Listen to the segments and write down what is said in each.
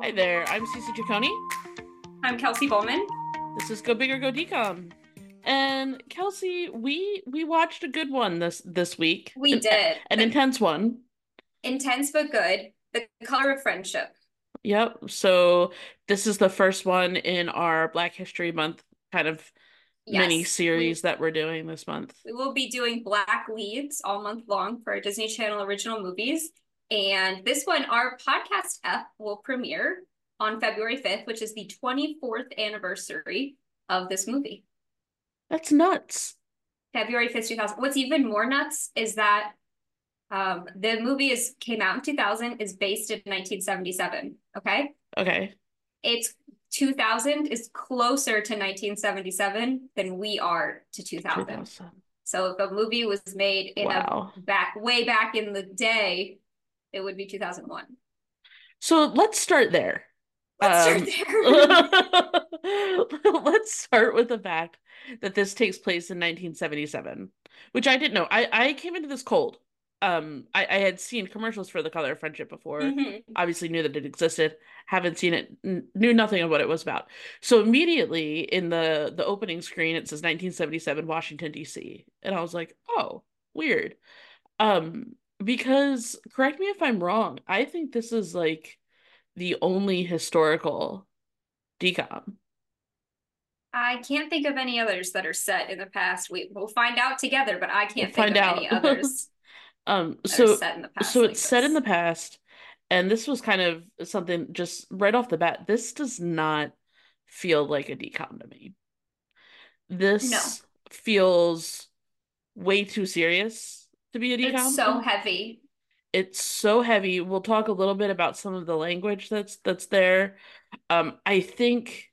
Hi there, I'm Cece Ciccone. I'm Kelsey Bowman. This is Go Big or Go DCOM. And Kelsey, we we watched a good one this this week. We An- did. An intense one. Intense but good. The color of friendship. Yep. So this is the first one in our Black History Month kind of Yes. mini series that we're doing this month. We, we will be doing black leads all month long for Disney Channel original movies. And this one, our podcast F will premiere on February 5th, which is the 24th anniversary of this movie. That's nuts. February 5th, 2000. What's even more nuts is that um, the movie is came out in 2000, is based in 1977. Okay. Okay. it's 2000 is closer to 1977 than we are to 2000. 2000. So if a movie was made in Wow. a back way back in the day, it would be 2001. So let's start there. Let's Um, start there. Let's start with the fact that this takes place in 1977, which I didn't know. I, I came into this cold. Um, I, I had seen commercials for The Color of Friendship before. Mhm. Obviously knew that it existed. Haven't seen it. N- knew nothing of what it was about. So immediately in the the opening screen, it says 1977 Washington D.C. and I was like, oh, weird. Um, because correct me if I'm wrong. I think this is like the only historical DCOM. I can't think of any others that are set in the past. We will find out together, but I can't We'll think find of any others Um, so set in the past. so like it's set in the past, and this was kind of something just right off the bat. This does not feel like a DCOM to me. This No. feels way too serious to be a DCOM. It's so heavy. It's so heavy. We'll talk a little bit about some of the language that's that's there. Um, I think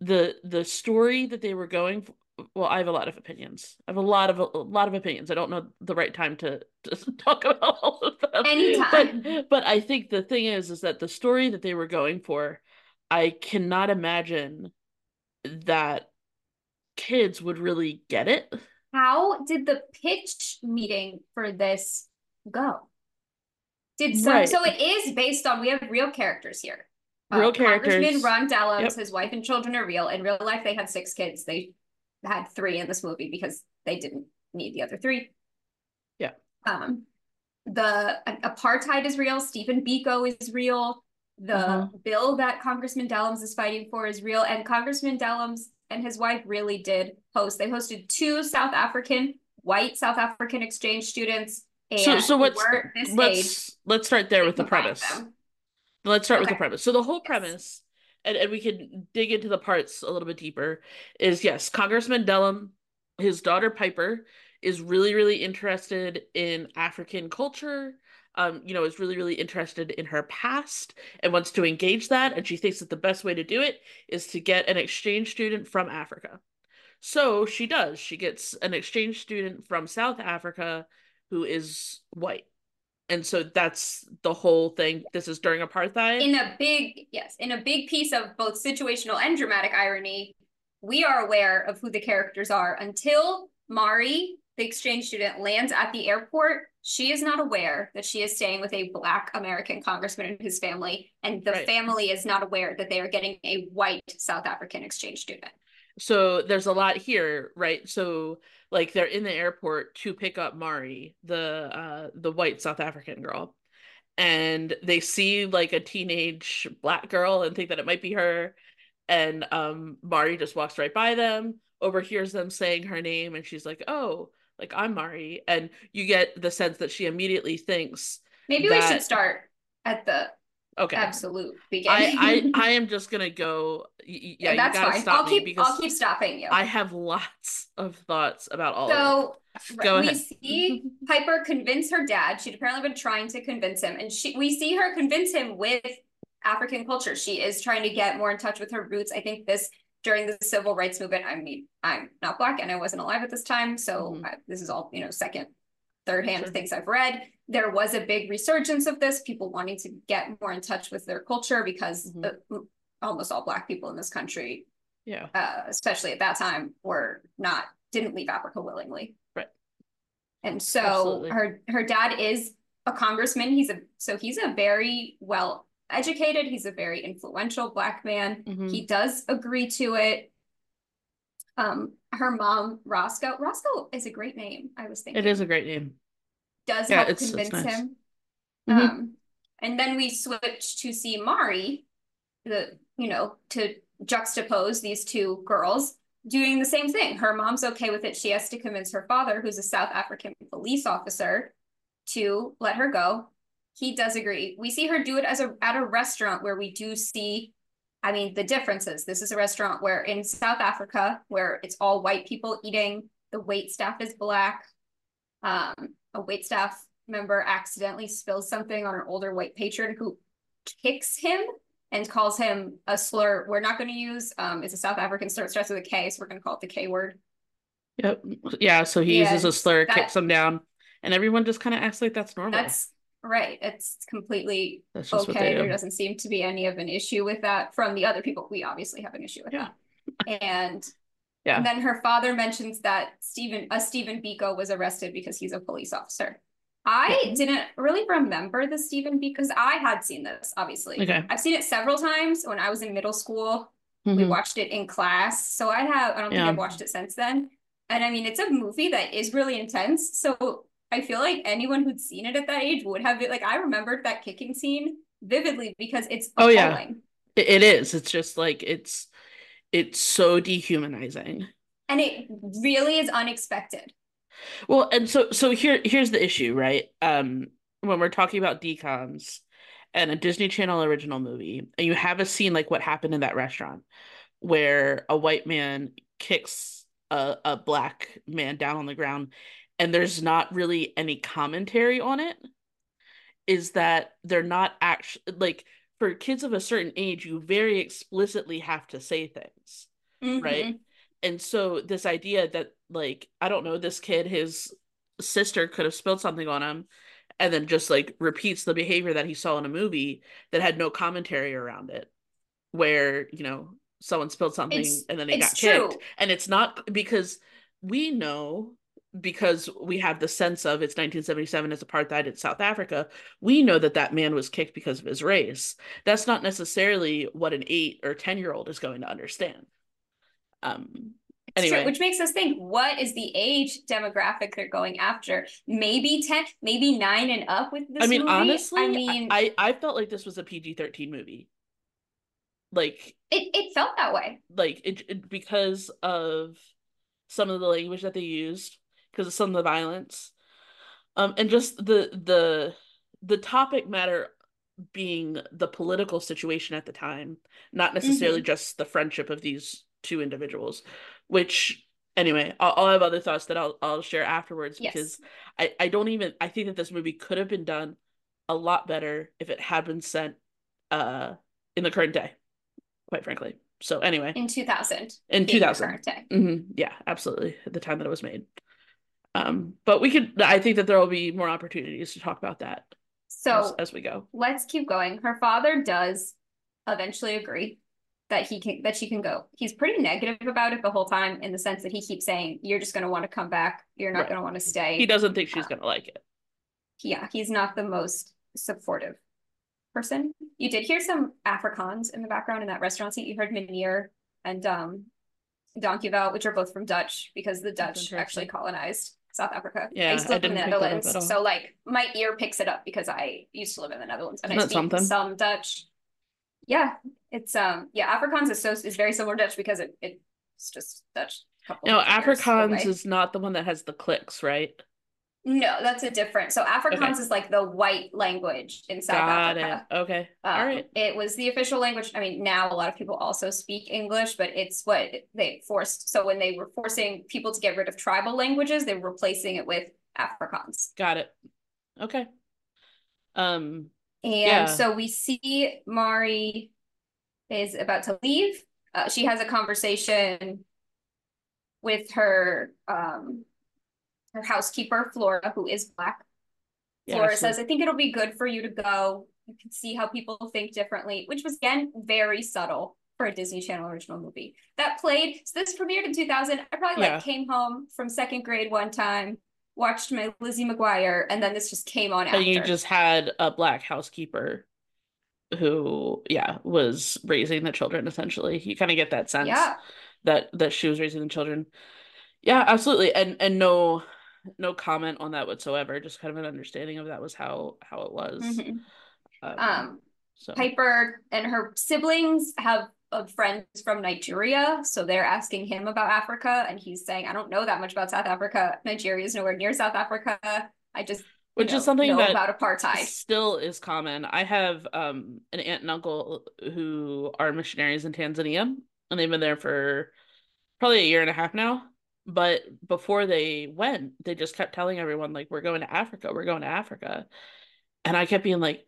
the the story that they were going for, well, I have a lot of opinions. I have a lot of a lot of opinions. I don't know the right time to, to talk about all of them. Anytime. But but I think the thing is is that the story that they were going for, I cannot imagine that kids would really get it. How did the pitch meeting for this go? Did some, Right. so it is based on we have real characters here. Real Congressman characters. Ron Dellums, Yep. his wife and children are real. In real life, they had six kids. They had three in this movie because they didn't need the other three. Yeah. Um, the apartheid is real. Stephen Biko is real. The Uh-huh. bill that Congressman Dellums is fighting for is real. And Congressman Dellums and his wife really did host. They hosted two South African, white South African exchange students. And So so what's this let's let's start there with the premise. them. Let's start with the premise. So the whole Yes. premise, and, and we can dig into the parts a little bit deeper, is yes, Congressman Dellum, his daughter Piper, is really, really interested in African culture. Um, you know, is really, really interested in her past and wants to engage that. And she thinks that the best way to do it is to get an exchange student from Africa. So she does. She gets an exchange student from South Africa who is white. And so that's the whole thing. This is during apartheid. in a big yes in a big piece of both situational and dramatic irony we are aware of who the characters are until mari the exchange student lands at the airport she is not aware that she is staying with a black american congressman and his family and the Right. family is not aware that they are getting a white south african exchange student So there's a lot here, right? So like they're in the airport to pick up Mari, the uh the white South African girl. And they see like a teenage black girl and think that it might be her. And um Mari just walks right by them, overhears them saying her name, and she's like, Oh, like I'm Mari. And you get the sense that she immediately thinks, maybe we should start at the okay. absolute beginning I I am just gonna go. y- Yeah, you fine stop i'll keep i'll keep stopping you I have lots of thoughts about all of it. So Go we ahead. see Piper convince her dad. She'd apparently been trying to convince him, and she we see her convince him with African culture. She is trying to get more in touch with her roots. I think this during the civil rights movement. I mean, I'm not black and I wasn't alive at this time, so Mhm. I, this is all you know, second, third hand Sure. things I've read. There was a big resurgence of this. People wanting to get more in touch with their culture because Mhm. uh, almost all black people in this country Yeah. uh, especially at that time, were not didn't leave Africa willingly. Right. And so Absolutely. her her dad is a congressman. He's a so he's a very well educated. He's a very influential black man. Mhm. He does agree to it. Um, her mom, Roscoe. Roscoe is a great name. I was thinking It is a great name. does Yeah, help it's- it's convince nice. him. Mhm. Um, and then we switch to see Mari, the you know, to juxtapose these two girls doing the same thing. Her mom's okay with it. She has to convince her father, who's a South African police officer, to let her go. He does agree. We see her do it as a at a restaurant where we do see, I mean, the differences. This is a restaurant where in South Africa, where it's all white people eating, the wait staff is black. Um, a wait staff member accidentally spills something on an older white patron who kicks him and calls him a slur we're not going to use. Um, it's a South African slur. It starts with a K, so we're going to call it the K word. Yep. Yeah, so he Yeah, uses a slur, that- kicks him down, and everyone just kind of acts like that's normal. That's right. It's completely That's just what okay. There doesn't seem to be any of an issue with that from the other people. We obviously have an issue with Yeah. that. And, Yeah. and then her father mentions that Stephen, a Stephen Biko was arrested because he's a police officer. I Yeah. didn't really remember the Stephen because I had seen this, obviously. Okay. I've seen it several times when I was in middle school. We Mhm. watched it in class. So I have, I don't think Yeah. I've watched it since then. And I mean, it's a movie that is really intense. So I feel like anyone who'd seen it at that age would have it. Like, I remembered that kicking scene vividly because it's Oh, yeah. appalling. It- it is. It's just like it's it's so dehumanizing. And it really is unexpected. Well, and so so here here's the issue, right? Um, when we're talking about DCOMs and a Disney Channel original movie, and you have a scene like what happened in that restaurant, where a white man kicks a, a black man down on the ground, and there's not really any commentary on it, is that they're not actually like for kids of a certain age, you very explicitly have to say things right? Mhm. And so this idea that like I don't know, this kid, his sister could have spilled something on him and then just like repeats the behavior that he saw in a movie that had no commentary around it, where, you know, someone spilled something It's- and then they got kicked. true. And it's not because we know because we have the sense of it's 1977 as apartheid in South Africa, we know that that man was kicked because of his race. That's not necessarily what an 8 or 10 year old is going to understand. Um It's true, which makes us think what is the age demographic they're going after? Maybe 10, maybe nine and up with this I mean movie. honestly, I mean, I, I felt like this was a PG-13 movie. Like it, it felt that way. like it, it because of some of the language that they used, because of some of the violence. Um and just the the the topic matter being the political situation at the time, not necessarily just the friendship of these two individuals, which anyway, I'll, I'll have other thoughts that I'll I'll share afterwards Yes. because I I don't even I think that this movie could have been done a lot better if it had been sent uh in the current day, quite frankly. So anyway, In 2000. in being 2000. current day. hmm Yeah, absolutely. At the time that it was made. Um, but we could I think that there will be more opportunities to talk about that So as we go. let's keep going. Her father does eventually agree that he can that she can go. He's pretty negative about it the whole time in the sense that he keeps saying, You're just gonna want to come back, you're not Right. gonna want to stay. He doesn't think she's gonna like it. yeah, he's not the most supportive person. You did hear some Afrikaans in the background in that restaurant seat. You heard Meneer and um Donkeyvel, which are both from Dutch because the Dutch actually colonized South Africa. Yeah, I used to live in the didn't pick that up Netherlands. So like my ear picks it up because I used to live in the Netherlands and I Isn't that speak something? some Dutch. Yeah, it's um yeah, Afrikaans is so is very similar to Dutch because it it's just Dutch. No, Afrikaans is not the one that has the clicks, right? No, that's a different. So Afrikaans is like the white language in South Got Africa. it. Okay. Um, All right. It was the official language. I mean, now a lot of people also speak English, but it's what they forced. So when they were forcing people to get rid of tribal languages, they were replacing it with Afrikaans. Got it. Okay. Um, And Yeah. so we see Mari is about to leave. Uh, she has a conversation with her um her housekeeper Flora, who is black. yeah, Flora so- says, I think it'll be good for you to go. You can see how people think differently, which was again very subtle for a Disney Channel original movie. That played, so this premiered in 2000. I probably Yeah. like came home from second grade one time, watched my Lizzie McGuire, and then this just came on after. and you just had a black housekeeper who yeah was raising the children essentially you kind of get that sense yeah that that she was raising the children yeah absolutely and and no no comment on that whatsoever just kind of an understanding of that was how how it was mm-hmm. um, um so piper and her siblings have friends from nigeria so they're asking him about africa and he's saying i don't know that much about south africa nigeria is nowhere near south africa i just which know, is something that about apartheid still is common. I have um an aunt and uncle who are missionaries in Tanzania, and they've been there for probably a year and a half now. But before they went, they just kept telling everyone like, "We're going to Africa. We're going to Africa," and I kept being like,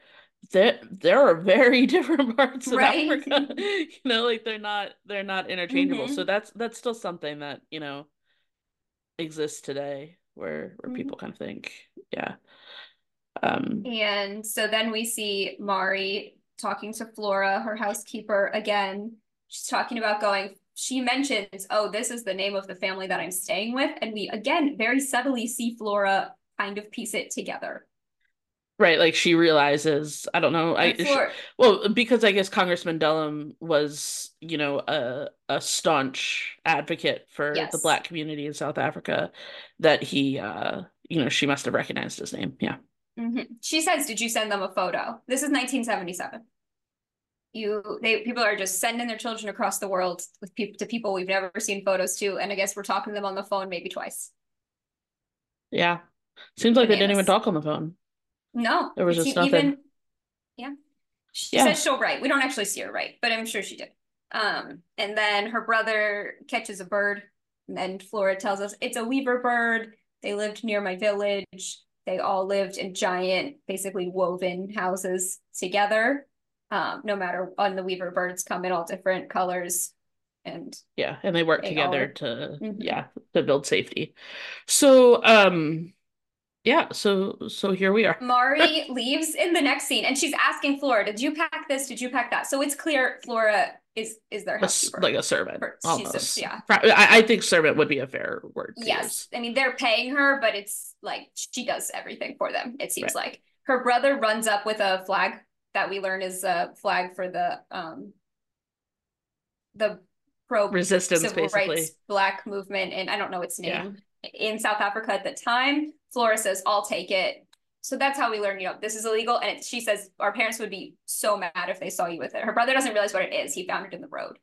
there there are very different parts of right. Africa. you know, like they're not they're not interchangeable. Mm-hmm. So that's that's still something that, you know, exists today where where mm-hmm. people kind of think, yeah. Um, and so then we see Mari talking to Flora, her housekeeper, again. She's talking about going. She mentions, "Oh, this is the name of the family that I'm staying with," and we again very subtly see Flora kind of piece it together. Right, like she realizes, I don't know, I she, well because I guess Congressman Dellum was, you know, a a staunch advocate for yes. the black community in South Africa that he uh, you know, she must have recognized his name. Yeah. Mm-hmm. She says, "Did you send them a photo?" This is 1977. You, they, people are just sending their children across the world with people to people we've never seen photos to, and I guess we're talking to them on the phone maybe twice. Yeah, seems like Bananas. they didn't even talk on the phone. No, there was just nothing. Even, yeah, she yeah. says she'll write. We don't actually see her write, but I'm sure she did. Um, and then her brother catches a bird, and then Flora tells us it's a weaver bird. They lived near my village. They all lived in giant, basically woven houses together. Um, no matter on the weaver birds come in all different colors and yeah and they work they together all... to mm-hmm. yeah to build safety so um yeah so so here we are mari leaves in the next scene and she's asking flora did you pack this did you pack that so it's clear flora is is their housekeeper. like a servant almost. A, yeah I, I think servant would be a fair word yes use. i mean they're paying her but it's like she does everything for them it seems right. like her brother runs up with a flag that we learn is a flag for the um the pro resistance civil basically. rights black movement and i don't know its name yeah. in south africa at the time flora says i'll take it so that's how we learn, you know, this is illegal. And it, she says our parents would be so mad if they saw you with it. Her brother doesn't realize what it is. He found it in the road.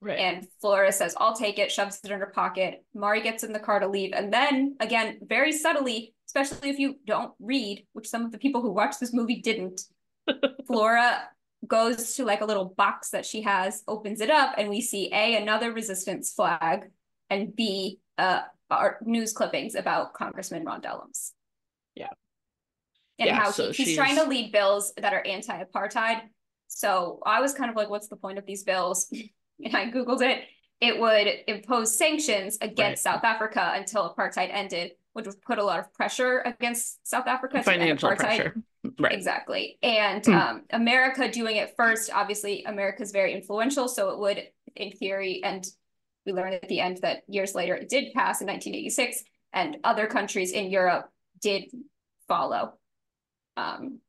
Right. And Flora says, I'll take it, shoves it in her pocket. Mari gets in the car to leave. And then again, very subtly, especially if you don't read, which some of the people who watched this movie didn't, Flora goes to like a little box that she has, opens it up, and we see A, another resistance flag, and B, uh, our news clippings about Congressman Ron Dellums. Yeah and yeah, how so he, he's trying to lead bills that are anti-apartheid. So I was kind of like, what's the point of these bills? and I Googled it. It would impose sanctions against right. South Africa until apartheid ended, which would put a lot of pressure against South Africa. Financial pressure. Right. Exactly. And hmm. um, America doing it first, obviously, America is very influential. So it would, in theory, and we learned at the end that years later it did pass in 1986, and other countries in Europe did follow um,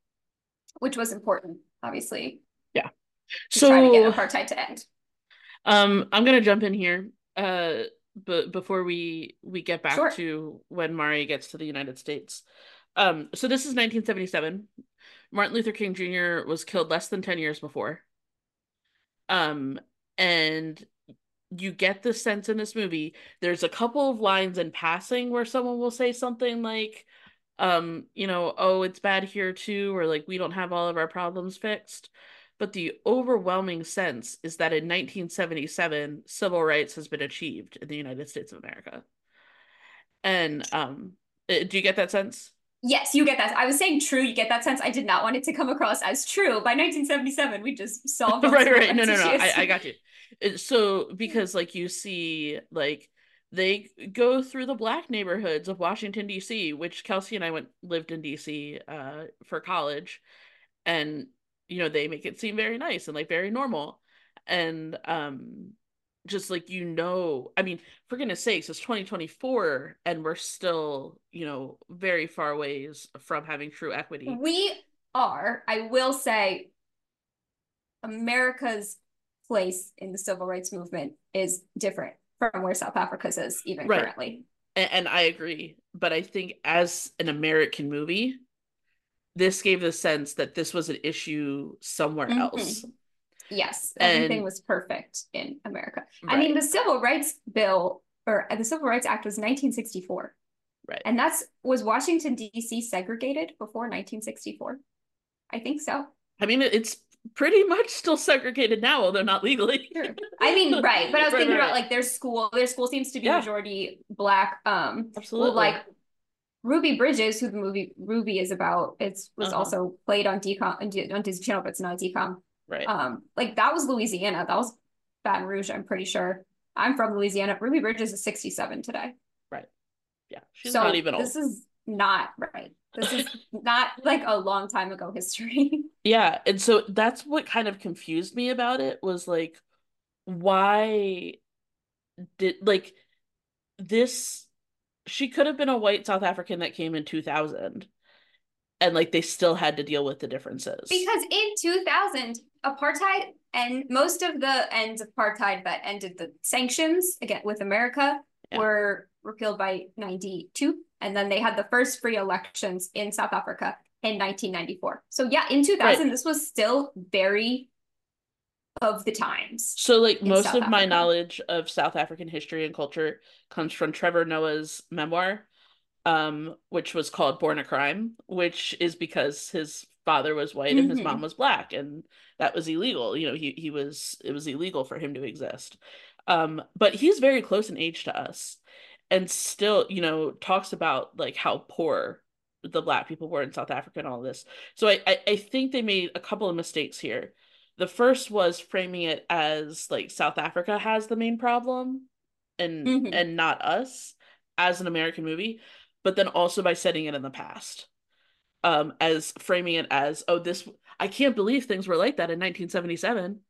which was important, obviously. Yeah. To so try to get apartheid to end. Um, I'm gonna jump in here. Uh, but before we we get back sure. to when Mari gets to the United States. Um, so this is 1977. Martin Luther King Jr. was killed less than 10 years before. Um, and you get the sense in this movie there's a couple of lines in passing where someone will say something like um you know oh it's bad here too or like we don't have all of our problems fixed but the overwhelming sense is that in 1977 civil rights has been achieved in the united states of america. And um eh, do you get that sense? Yes you get that. I was saying true you get that sense. I did not want it to come across as true. By 1977 we just solved right right. No no no. I, I got you. So because like you see like they go through the black neighborhoods of Washington D.C., which Kelsey and I went lived in D.C. Uh, for college, and you know they make it seem very nice and like very normal, and um, just like you know, I mean, for goodness sakes, it's 2024 and we're still you know very far ways from having true equity. We are. I will say America's place in the civil rights movement is different from where South Africa's is even right. currently. And, and I agree, but I think as an American movie, this gave the sense that this was an issue somewhere mm-hmm. else. Yes, everything and, was perfect in America. Right. I mean, the Civil Rights Bill or the Civil Rights Act was 1964. Right. And that's was Washington D.C. segregated before 1964? I think so. I mean, it's pretty much still segregated now, although not legally. Sure. I mean, right. But I was right, thinking right. about like their school. Their school seems to be yeah. majority black. Um, absolutely. Well, like Ruby Bridges, who the movie Ruby is about, it's was uh-huh. also played on DCOM on Disney Channel, but it's not DCOM. Right. Um, like that was Louisiana. That was Baton Rouge. I'm pretty sure. I'm from Louisiana. Ruby Bridges is 67 today. Right. Yeah. She's so not even old. This is not right. This is not like a long time ago history. Yeah. And so that's what kind of confused me about it was like, why did like this she could have been a white South African that came in 2000 and like they still had to deal with the differences. Because in 2000, apartheid and most of the ends of apartheid that ended the sanctions again with America yeah. were repealed by 92 and then they had the first free elections in South Africa in 1994. So yeah, in 2000 right. this was still very of the times. So like most South of Africa. my knowledge of South African history and culture comes from Trevor Noah's memoir um which was called Born a Crime, which is because his father was white and mm-hmm. his mom was black and that was illegal. You know, he he was it was illegal for him to exist. Um but he's very close in age to us and still, you know, talks about like how poor the black people were in South Africa and all this. So I, I, I think they made a couple of mistakes here. The first was framing it as like South Africa has the main problem and mm-hmm. and not us as an American movie, but then also by setting it in the past. Um, as framing it as, oh, this I can't believe things were like that in 1977.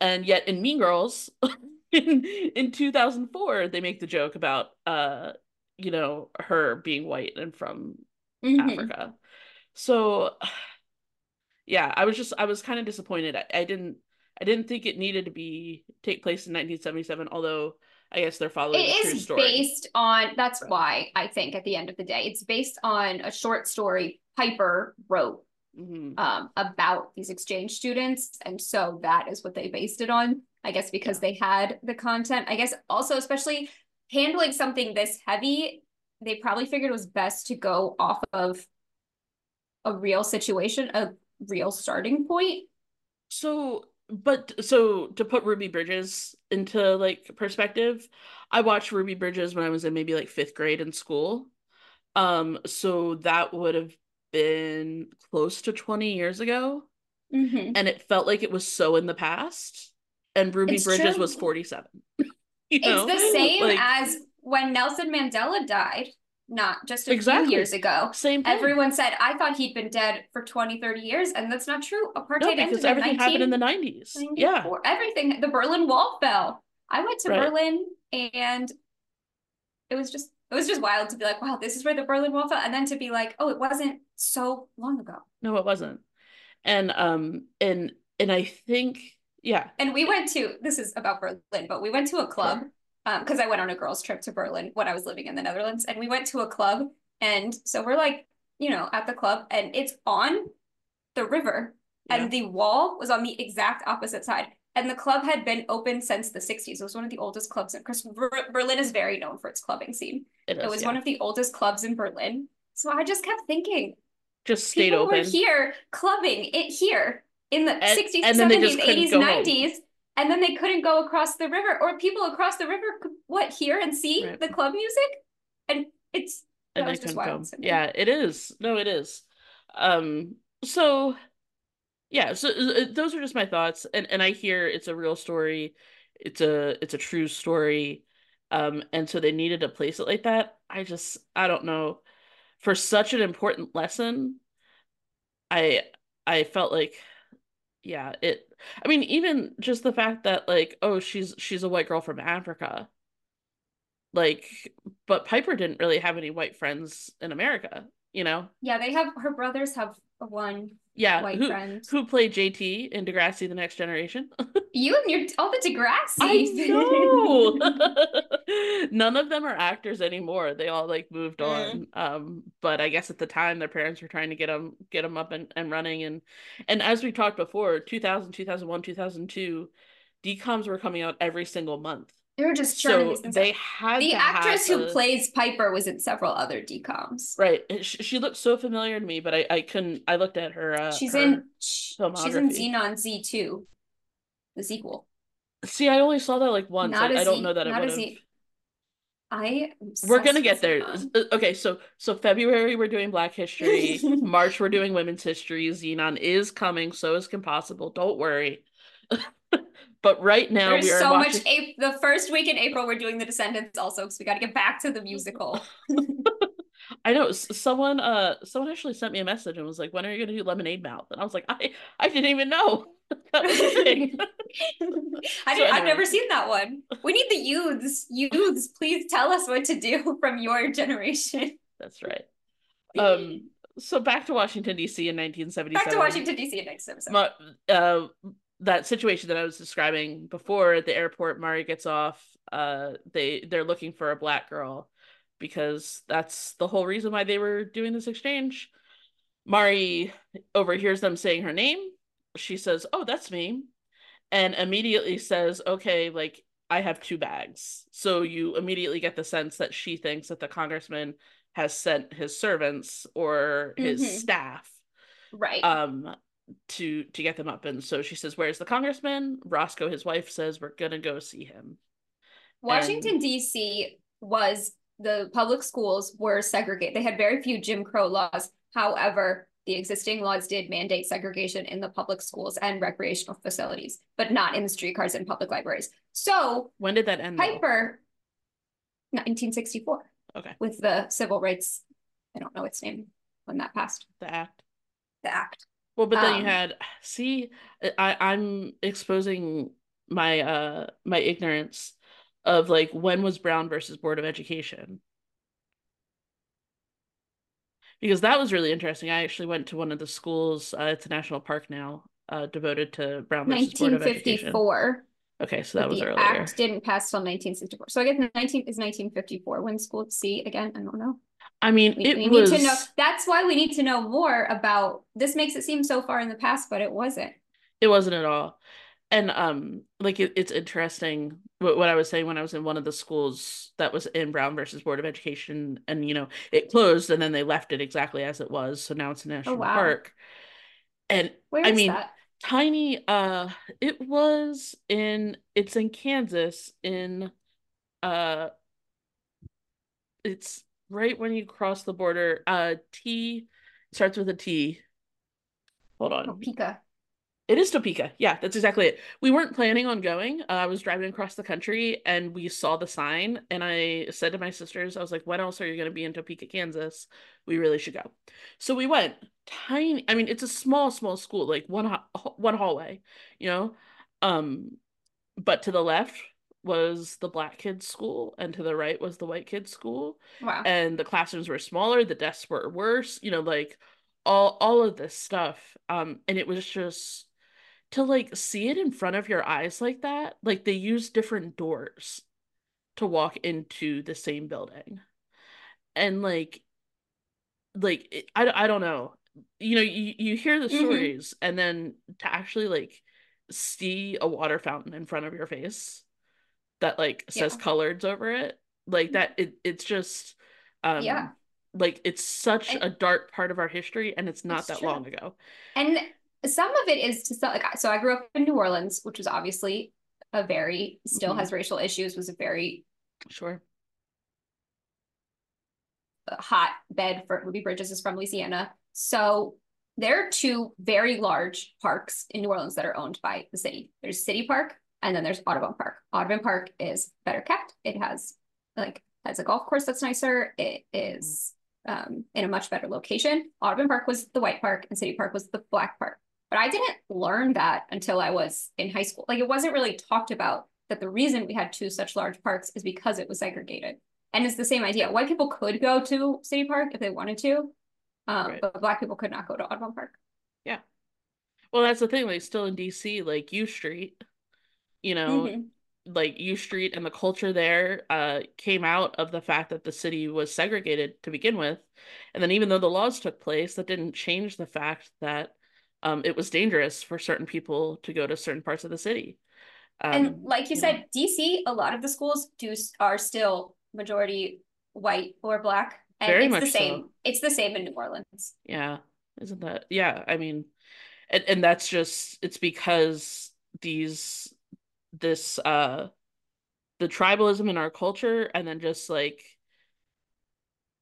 And yet in Mean Girls, in in 2004 they make the joke about uh you know her being white and from mm-hmm. africa so yeah i was just i was kind of disappointed I, I, didn't i didn't think it needed to be take place in 1977 although i guess they're following it is based on that's why i think at the end of the day it's based on a short story piper wrote mm-hmm. um, about these exchange students and so that is what they based it on I guess because yeah. they had the content. I guess also, especially handling something this heavy, they probably figured it was best to go off of a real situation, a real starting point. So, but so to put Ruby Bridges into like perspective, I watched Ruby Bridges when I was in maybe like fifth grade in school. Um, so that would have been close to 20 years ago. Mm-hmm. And it felt like it was so in the past and Ruby it's Bridges true. was 47. you know? It's the same like, as when Nelson Mandela died, not just a exactly. few years ago. Same thing. Everyone said, I thought he'd been dead for 20, 30 years. And that's not true. Apartheid no, because everything in happened in the 90s. Yeah. Everything. The Berlin Wall fell. I went to right. Berlin and it was just it was just wild to be like, wow, this is where the Berlin Wall fell. And then to be like, oh, it wasn't so long ago. No, it wasn't. And um and and I think yeah. And we went to this is about Berlin, but we went to a club um Um, because I went on a girls trip to Berlin when I was living in the Netherlands and we went to a club and so we're like, you know, at the club and it's on the river yeah. and the wall was on the exact opposite side. And the club had been open since the 60s. It was one of the oldest clubs in because Berlin is very known for its clubbing scene. It, is, it was yeah. one of the oldest clubs in Berlin. So I just kept thinking, just stayed people open. were here clubbing it here in the and, 60s, and 70s, 80s, 90s. Home. And then they couldn't go across the river, or people across the river could what hear and see right. the club music, and it's and couldn't go. Yeah, it is. No, it is. Um. So, yeah. So uh, those are just my thoughts, and and I hear it's a real story. It's a it's a true story. Um. And so they needed to place it like that. I just I don't know. For such an important lesson, I I felt like yeah, it I mean even just the fact that like oh she's she's a white girl from Africa. Like but Piper didn't really have any white friends in America. you know? Yeah, they have her brothers have one Yeah, white who friend. who played JT in Degrassi: The Next Generation? You and your all the Degrassi. I know. None of them are actors anymore. They all like moved Mm. on. Um, but I guess at the time their parents were trying to get them get them up and, and running and and as we talked before, 2000, 2001, 2002, DComs were coming out every single month. they were just So they had The actress who a- plays Piper was in several other DComs. right. She, she looked so familiar to me, but I I couldn't. I looked at her. Uh, she's her- in she's in. Zenon Z2, the sequel. See, I only saw that like once. Not I, don't Z- know that it would have. I We're gonna get there. Uh, Okay, so so February we're doing Black History. March we're doing Women's History. Zenon is coming. So is Compossible. Don't worry. but right now There's we are so watching. much. The first week in April, we're doing The Descendants also because we got to get back to the musical. I know someone. Uh, someone actually sent me a message and was like, "When are you gonna do Lemonade Mouth?" And I was like, "I I didn't even know that was a thing." I So didn't, I've never seen that one. We need the youths. Youths, please tell us what to do from your generation. That's right. Um. So back to Washington D.C. in 1977. Back to Washington D.C. next episode. Ma- uh, that situation that I was describing before at the airport, Mari gets off. Uh, they they're looking for a black girl because that's the whole reason why they were doing this exchange. Mari overhears them saying her name. She says, "Oh, that's me," and immediately says, "Okay, like I have two bags." So you immediately get the sense that she thinks that the congressman has sent his servants or his Mhm. staff right. um to to get them up and so she says where's the congressman roscoe his wife says we're gonna go see him Washington D.C. was the public schools were segregated. They had very few Jim Crow laws. However, the existing laws did mandate segregation in the public schools and recreational facilities, but not in the streetcars and public libraries. So when did that end though? Piper, 1964, okay with the civil rights. I don't know its name when that passed. the act The act. well but then Um, you had see i i'm exposing my uh my ignorance of like when was brown versus board of education because that was really interesting i actually went to one of the schools uh, it's a national park now uh devoted to brown versus board of education 1954. okay so that was the earlier act didn't pass till 1964. So I guess 19 is 1954 when school C again. I don't know. i mean We, it we was need to know. That's why we need to know more about. This makes it seem so far in the past, but it wasn't. It wasn't at all. And um like it, it's interesting what, what I was saying when I was in one of the schools that was in Brown versus Board of Education and you know it closed and then they left it exactly as it was so now it's a national oh, wow. park. And Where I mean that? tiny uh it was in it's in Kansas in uh it's right when you cross the border uh T starts with a T. Hold on. Topeka. It is Topeka. Yeah, that's exactly it. We weren't planning on going. Uh, I was driving across the country and we saw the sign. And I said to my sisters, I was like, when else are you going to be in Topeka, Kansas? We really should go. So we went. Tiny. I mean, it's a small, small school, like one one hallway, you know. Um, but to the left was the black kids' school, and to the right was the white kids' school Wow. and the classrooms were smaller, the desks were worse, you know, like all all of this stuff. Um, and it was just to like see it in front of your eyes like that, like they use different doors to walk into the same building. And like like it, I I don't know. You know, you you hear the Mhm. stories and then to actually like see a water fountain in front of your face that like says Yeah. coloreds over it like that it it's just um Yeah. like it's such And- a dark part of our history and it's not that true. long ago And some of it is to some, like, so I grew up in New Orleans, which was obviously a very, still Mhm. has racial issues, was a very sure hot bed for Ruby Bridges is from Louisiana. So there are two very large parks in New Orleans that are owned by the city. There's City Park and then there's Audubon Park. Audubon Park is better kept. It has like has a golf course that's nicer. It is um, in a much better location. Audubon Park was the white park and City Park was the black park. But I didn't learn that until I was in high school. Like it wasn't really talked about that the reason we had two such large parks is because it was segregated. And it's the same idea. White people could go to City Park if they wanted to, Um, right. But black people could not go to Audubon Park. Yeah. Well, that's the thing. Like, still in DC, like U Street, you know, mm-hmm. like U Street and the culture there uh, came out of the fact that the city was segregated to begin with. And then, even though the laws took place, that didn't change the fact that um, it was dangerous for certain people to go to certain parts of the city. Um, and like you, you said, know. DC, a lot of the schools do are still majority white or black. And Very it's much the same. So. It's the same in New Orleans. Yeah. Isn't that yeah, I mean and, and that's just it's because these this uh the tribalism in our culture and then just like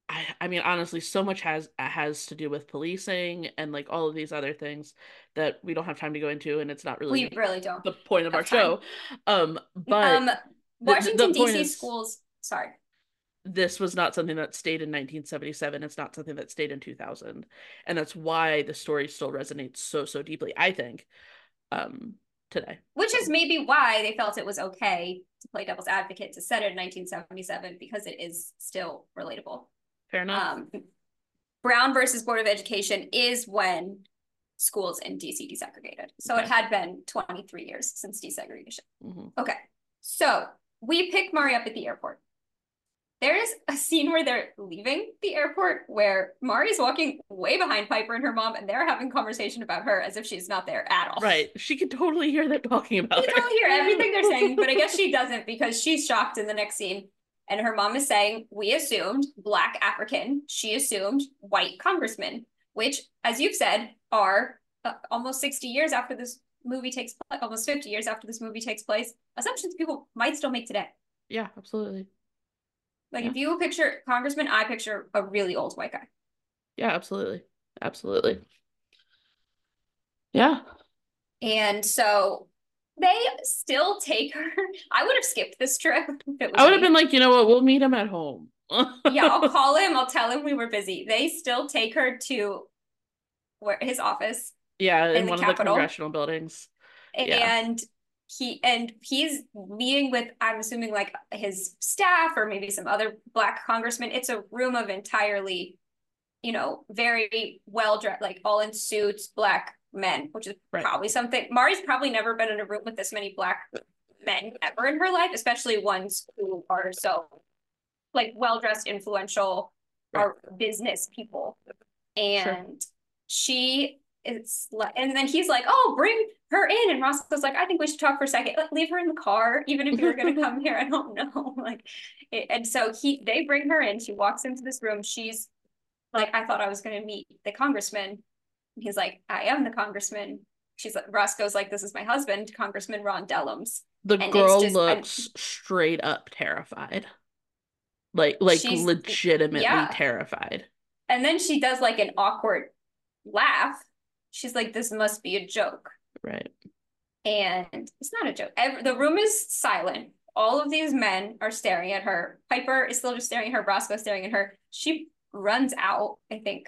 I, I mean honestly so much has has to do with policing and like all of these other things that we don't have time to go into and it's not really we really don't the point of our time. show. Um but um washington dc schools sorry. this was not something that stayed in 1977 it's not something that stayed in 2000 and that's why the story still resonates so so deeply i think um today. Which is maybe why they felt it was okay to play devil's advocate to set it in 1977 because it is still relatable fair enough um, brown versus board of education is when schools in dc desegregated so okay. it had been 23 years since desegregation mm-hmm. okay so we pick mari up at the airport there is a scene where they're leaving the airport where Mari's walking way behind Piper and her mom, and they're having conversation about her as if she's not there at all. Right. She could totally hear them talking about she her. totally hear everything they're saying, but I guess she doesn't because she's shocked in the next scene. And her mom is saying, We assumed black African. She assumed white congressman, which, as you've said, are uh, almost 60 years after this movie takes place, almost 50 years after this movie takes place, assumptions people might still make today. Yeah, absolutely. Like yeah. if you picture congressman, I picture a really old white guy. Yeah, absolutely. Absolutely. Yeah. And so they still take her. I would have skipped this trip. I would have been like, you know what, we'll meet him at home. yeah, I'll call him. I'll tell him we were busy. They still take her to where his office. Yeah, in, in one Capitol. of the congressional buildings. And he and he's meeting with i'm assuming like his staff or maybe some other black congressmen it's a room of entirely you know very well dressed like all in suits black men which is right. probably something mari's probably never been in a room with this many black men ever in her life especially ones who are so like well dressed influential right. are business people and sure. she is like, and then he's like, "Oh, bring her in." And Ross was like, "I think we should talk for a second. Like, leave her in the car, even if you were going to come here. I don't know." Like, it, and so he, they bring her in. She walks into this room. She's like, "I thought I was going to meet the congressman." He's like, "I am the congressman." She's like, Roscoe's like, "This is my husband, Congressman Ron Dellums." The and girl just, looks straight up terrified, like like legitimately yeah. terrified. And then she does like an awkward laugh she's like, this must be a joke. Right. And it's not a joke. Every, the room is silent. All of these men are staring at her. Piper is still just staring at her. Roscoe staring at her. She runs out, I think.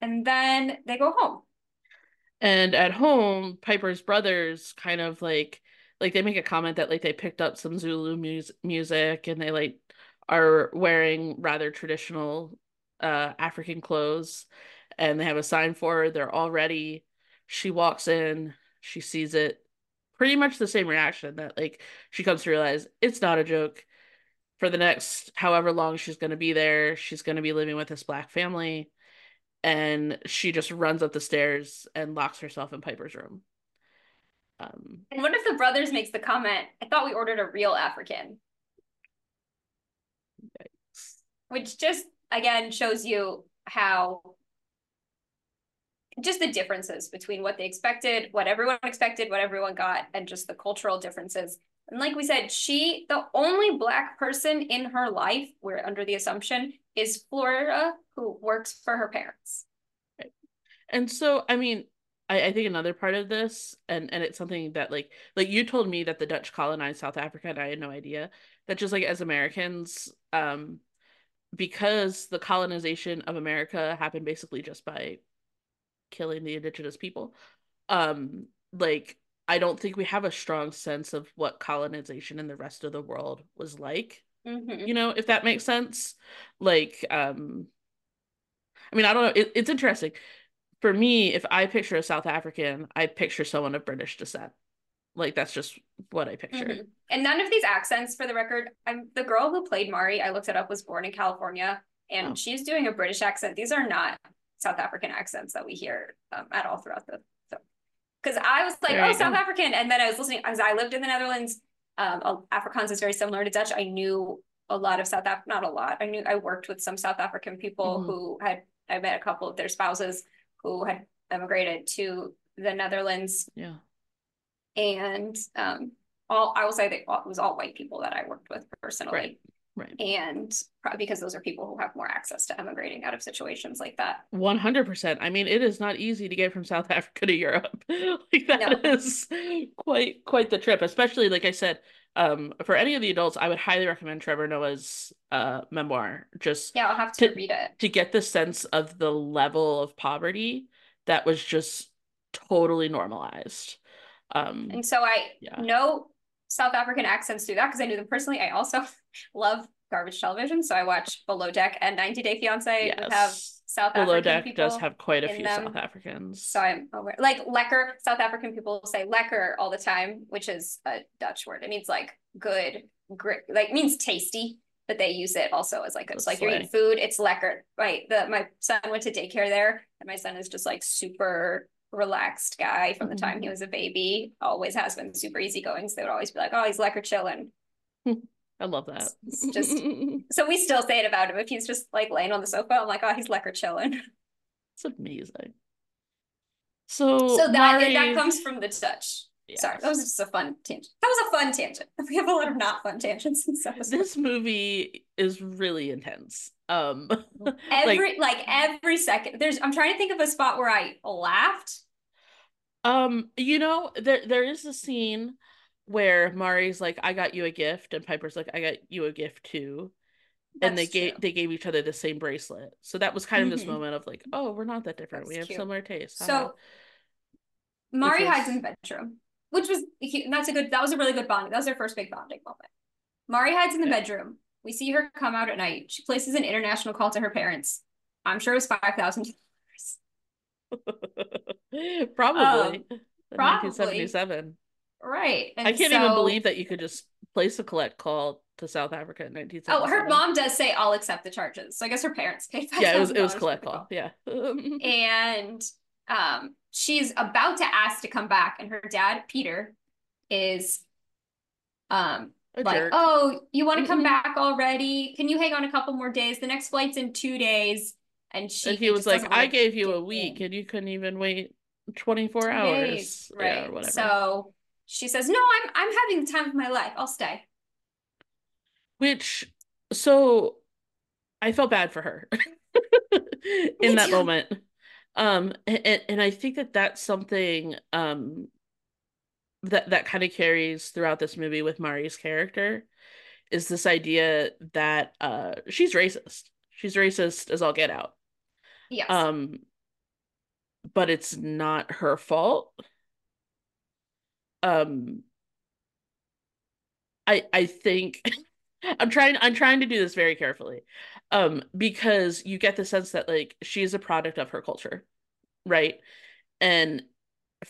And then they go home. And at home, Piper's brothers kind of like like they make a comment that like they picked up some Zulu mu- music and they like are wearing rather traditional uh African clothes and they have a sign for her. They're all ready. She walks in, she sees it. Pretty much the same reaction that like she comes to realize it's not a joke. For the next however long she's going to be there, she's going to be living with this black family. And she just runs up the stairs and locks herself in Piper's room. Um, and one of the brothers makes the comment, I thought we ordered a real African. Yikes. Which just, again, shows you how just the differences between what they expected, what everyone expected, what everyone got, and just the cultural differences. And like we said, she, the only Black person in her life, we're under the assumption, is Flora, who works for her parents. And so, I mean, I, I think another part of this, and and it's something that like like you told me that the Dutch colonized South Africa, and I had no idea that just like as Americans, um, because the colonization of America happened basically just by killing the indigenous people um like i don't think we have a strong sense of what colonization in the rest of the world was like mm-hmm. you know if that makes sense like um I mean, I don't know. It, it's interesting. For me, if I picture a South African, I picture someone of British descent. Like that's just what I picture. Mhm. And none of these accents, for the record, I'm the girl who played Mari. I looked it up. Was born in California, and Oh. she's doing a British accent. These are not South African accents that we hear um, at all throughout the. Because I was like, There oh, South go. African, and then I was listening as I lived in the Netherlands. Um, Afrikaans is very similar to Dutch. I knew a lot of South Af, not a lot. I knew I worked with some South African people Mhm. who had. I met a couple of their spouses who had emigrated to the Netherlands Yeah. and um all I will say that it was all white people that I worked with personally. Right. Right. And because those are people who have more access to emigrating out of situations like that. 100%. I mean, it is not easy to get from South Africa to Europe. like that No. is quite quite the trip, especially like I said, um for any of the adults, I would highly recommend Trevor Noah's uh memoir just Yeah, I'll have to To- read it. to get the sense of the level of poverty that was just totally normalized. Um And so I Yeah. know South African accents do that because I knew them personally. I also love garbage television. So I watch Below Deck and 90 Day Fiance who have. South Below African Deck people. does have quite a few them. South Africans. So I'm aware. Like lekker, South African people say lekker all the time, which is a Dutch word. It means like good, great, like means tasty, but they use it also as like it's like you're eating food. It's lekker, right? The my son went to daycare there, and my son is just like super relaxed guy from the time he mm-hmm. was a baby. Always has been super easygoing. So they would always be like, "Oh, he's lekker chilling." I love that. It's just- So we still say it about him if he's just like laying on the sofa. I'm like, "Oh, he's lekker chilling." It's amazing. So, So that Mari- that comes from the Dutch. Sorry, that was just a fun tangent. That was a fun tangent. We have a lot of not fun tangents and stuff. this movie is really intense. Um, Every like, every second, there's. I'm trying to think of a spot where I laughed. um, you know, there there is a scene where Mari's like, "I got you a gift," and Piper's like, "I got you a gift too," and they That's gave they gave each other the same bracelet. So that was kind of this Mhm. moment of like, "Oh, we're not that different. we have cute. similar tastes." haha." So Mari hides in the bedroom, which was and that's a good. That was a really good bonding. That was their first big bonding moment. Mari hides in the Yeah. bedroom. We see her come out at night. She places an international call to her parents. I'm sure it was five thousand dollars. probably Um, 1977. Right. And I can't even believe that you could just place a collect call to South Africa in 1977. Oh, her mom does say I'll accept the charges. So I guess her parents paid Yeah, it was it was collect call. Yeah. And um she's about to ask to come back, and her dad, Peter, is um A like, jerk. Oh, you want to come Mm-mm. back already? Can you hang on a couple more days? The next flight's in two days. And she and he was like, I gave you a week in. and you couldn't even wait 24 Two hours. days, right? or whatever. So she says, No, I'm I'm having the time of my life. I'll stay. Which, so I felt bad for her in that moment. Um, and, and I think that that's something um that that kind of carries throughout this movie with Mari's character is this idea that uh she's racist. She's racist as all get out. Yes. Um, but it's not her fault. Um, I I think I'm trying I'm trying to do this very carefully. Um, because you get the sense that like she's a product of her culture, right? And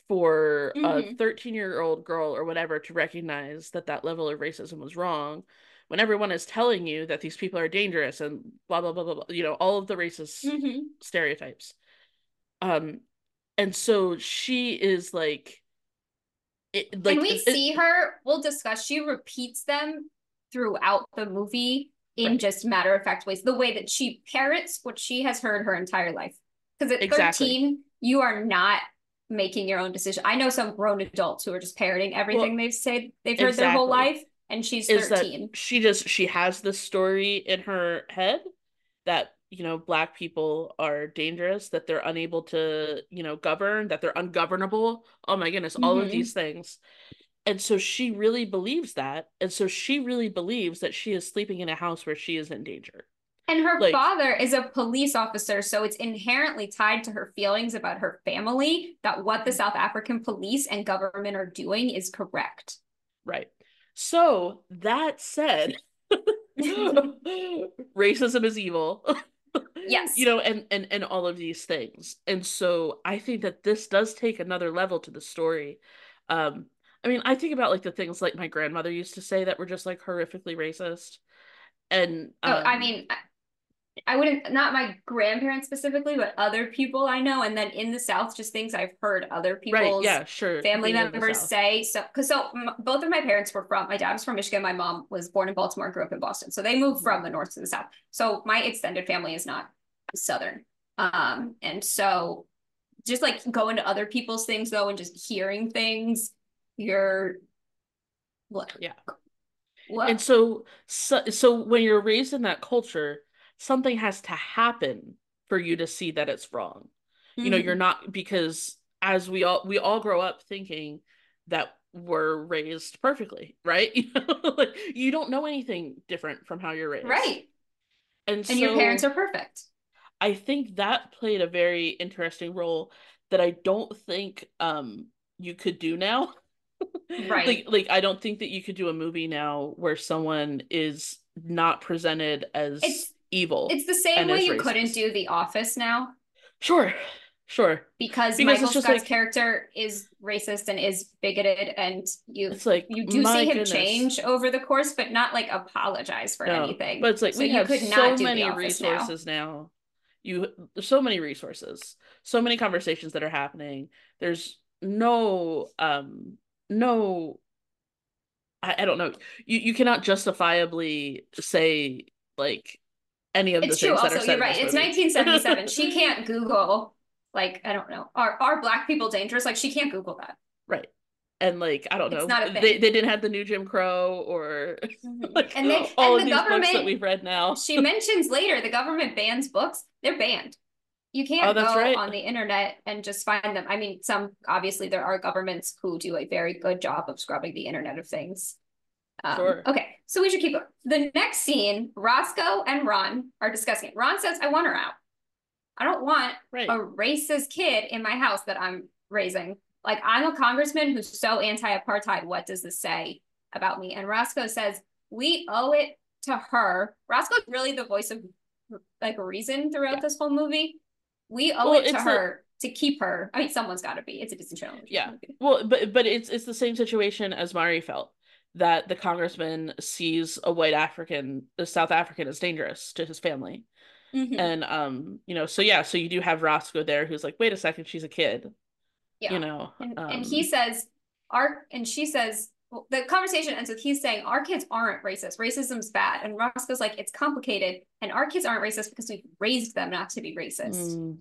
for a Mhm. 13-year-old girl or whatever to recognize that that level of racism was wrong when everyone is telling you that these people are dangerous and blah blah blah blah, blah you know, all of the racist Mhm. stereotypes. Um, and so she is like, it, like and we it- see her, we'll discuss, she repeats them throughout the movie in Right. just matter of fact ways. The way that she parrots what she has heard her entire life. Because at Exactly. 13, you are not making your own decision. I know some grown adults who are just parroting everything they've said they've heard their whole life, and she's 13. she just she has this story in her head that you know black people are dangerous that they're unable to you know govern that they're ungovernable oh my goodness all of Mhm. these things and so she really believes that and so she really believes that she is sleeping in a house where she is in danger And her Like- father is a police officer, so it's inherently tied to her feelings about her family that what the South African police and government are doing is correct. right so that said racism is evil yes. You know, and and and all of these things. And so I think that this does take another level to the story. Um I mean, I think about like the things like my grandmother used to say that were just like horrifically racist. And um, oh, I um, mean, I wouldn't not my grandparents specifically, but other people I know, and then in the South, just things I've heard other people's right, yeah, sure, family members say. So, because so m- both of my parents were from. My dad was from Michigan. My mom was born in Baltimore, grew up in Boston. So they moved from the north to the south. So my extended family is not southern. Um, and so just like going to other people's things though, and just hearing things, you're what? Yeah. What? And so, so, so when you're raised in that culture something has to happen for you to see that it's wrong. Mm-hmm. You know, you're mm-hmm. not because as we all we all grow up thinking that we're raised perfectly, right? You know, like you don't know anything different from how you're raised. Right. And, and so, your parents are perfect. I think that played a very interesting role that I don't think um you could do now. right. like like I don't think that you could do a movie now where someone is not presented as it's, evil. It's the same way you racist. couldn't do The Office now. Sure, sure. Because, because Michael Scott's like, character is racist and is bigoted, and you it's like you do see him goodness. change over the course, but not like apologize for no, anything. But it's like so we have so many resources now. now. You so many resources, so many conversations that are happening. There's no um no I, I don't know. You you cannot justifiably say like any of it's the true. things also, that are said you're right. It's 1977. she can't Google like I don't know. Are are black people dangerous? Like she can't Google that. Right. And like I don't know, it's not a thing. they they didn't have the new Jim Crow or mm-hmm. like and they all and of the these books that we've read now. she mentions later the government bans books. They're banned. You can't oh, go right. on the internet and just find them. I mean, some obviously there are governments who do a very good job of scrubbing the internet of things. Um, sure. Okay, so we should keep going. The next scene, Roscoe and Ron are discussing it. Ron says, I want her out. I don't want right. a racist kid in my house that I'm raising. Like, I'm a congressman who's so anti apartheid. What does this say about me? And Roscoe says, We owe it to her. Roscoe's really the voice of like reason throughout yeah. this whole movie. We owe well, it to her a, to keep her. I mean, someone's got to be. It's a Disney Channel. Yeah. Well, but but it's it's the same situation as Mari felt that the congressman sees a white African, a South African, as dangerous to his family. Mm-hmm. And um, you know, so yeah, so you do have Roscoe there who's like, wait a second, she's a kid. Yeah. You know. And, um, and he says, our and she says, the conversation ends with he's saying our kids aren't racist. Racism's bad. And Roscoe's like, it's complicated. And our kids aren't racist because we've raised them not to be racist. Mm.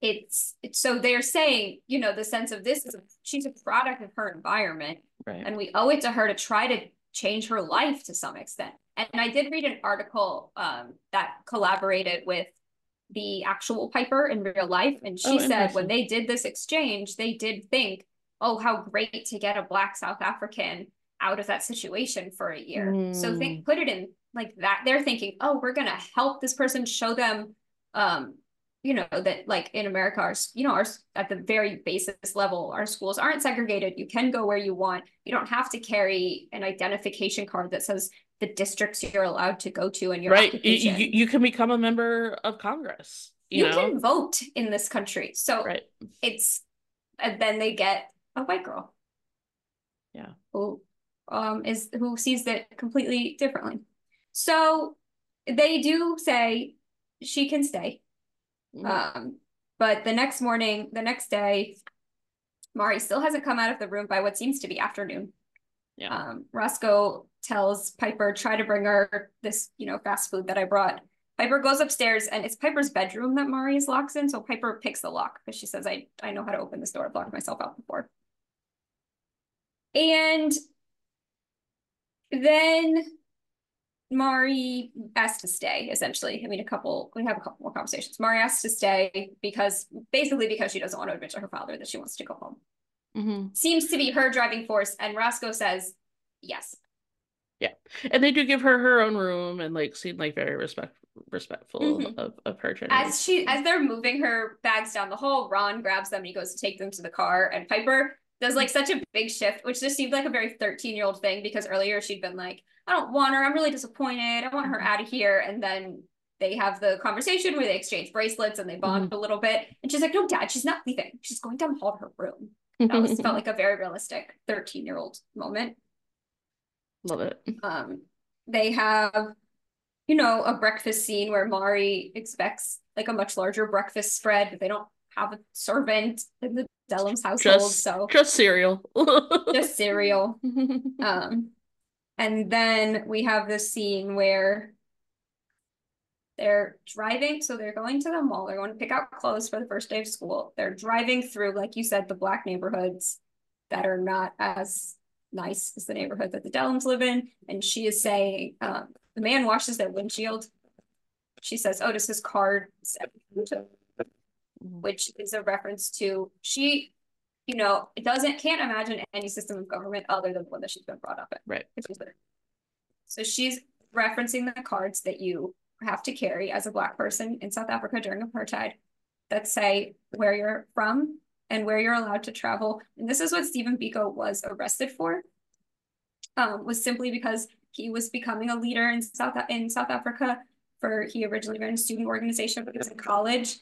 It's, it's so they're saying, you know, the sense of this is a, she's a product of her environment Right. And we owe it to her to try to change her life to some extent. And I did read an article um, that collaborated with the actual Piper in real life. And she oh, said when they did this exchange, they did think, oh, how great to get a Black South African out of that situation for a year. Mm. So think put it in like that. They're thinking, oh, we're gonna help this person, show them um, you know that like in america our you know our at the very basis level our schools aren't segregated you can go where you want you don't have to carry an identification card that says the districts you're allowed to go to and your right you, you can become a member of congress you, you can vote in this country so right. it's and then they get a white girl yeah who um is who sees it completely differently so they do say she can stay Mm-hmm. Um, but the next morning, the next day, Mari still hasn't come out of the room by what seems to be afternoon. Yeah. Um, Roscoe tells Piper, try to bring her this, you know, fast food that I brought. Piper goes upstairs and it's Piper's bedroom that Mari is locked in. So Piper picks the lock because she says, I, I know how to open this door. I've locked myself out before. And then Mari asked to stay, essentially. I mean, a couple, we have a couple more conversations. Mari asked to stay because, basically, because she doesn't want to admit to her father that she wants to go home. Mm-hmm. Seems to be her driving force. And Roscoe says, yes. Yeah. And they do give her her own room and, like, seem like very respect respectful mm-hmm. of, of her journey. As she, as they're moving her bags down the hall, Ron grabs them and he goes to take them to the car. And Piper does, like, such a big shift, which just seemed like a very 13 year old thing because earlier she'd been like, I don't want her. I'm really disappointed. I want her out of here. And then they have the conversation where they exchange bracelets and they bond mm-hmm. a little bit. And she's like, "No, Dad, she's not leaving. She's going down the hall to her room." That was felt like a very realistic thirteen year old moment. Love it. Um, they have, you know, a breakfast scene where Mari expects like a much larger breakfast spread, but they don't have a servant in the Dellums household. Just, so just cereal. just cereal. Um, and then we have this scene where they're driving. So they're going to the mall. They're going to pick out clothes for the first day of school. They're driving through, like you said, the black neighborhoods that are not as nice as the neighborhood that the Dellums live in. And she is saying, um, the man washes their windshield. She says, oh, does his card which is a reference to she you know, doesn't can't imagine any system of government other than the one that she's been brought up in. Right. So she's referencing the cards that you have to carry as a black person in South Africa during apartheid that say where you're from and where you're allowed to travel. And this is what Stephen Biko was arrested for. Um, was simply because he was becoming a leader in South in South Africa for he originally ran a student organization but was in college.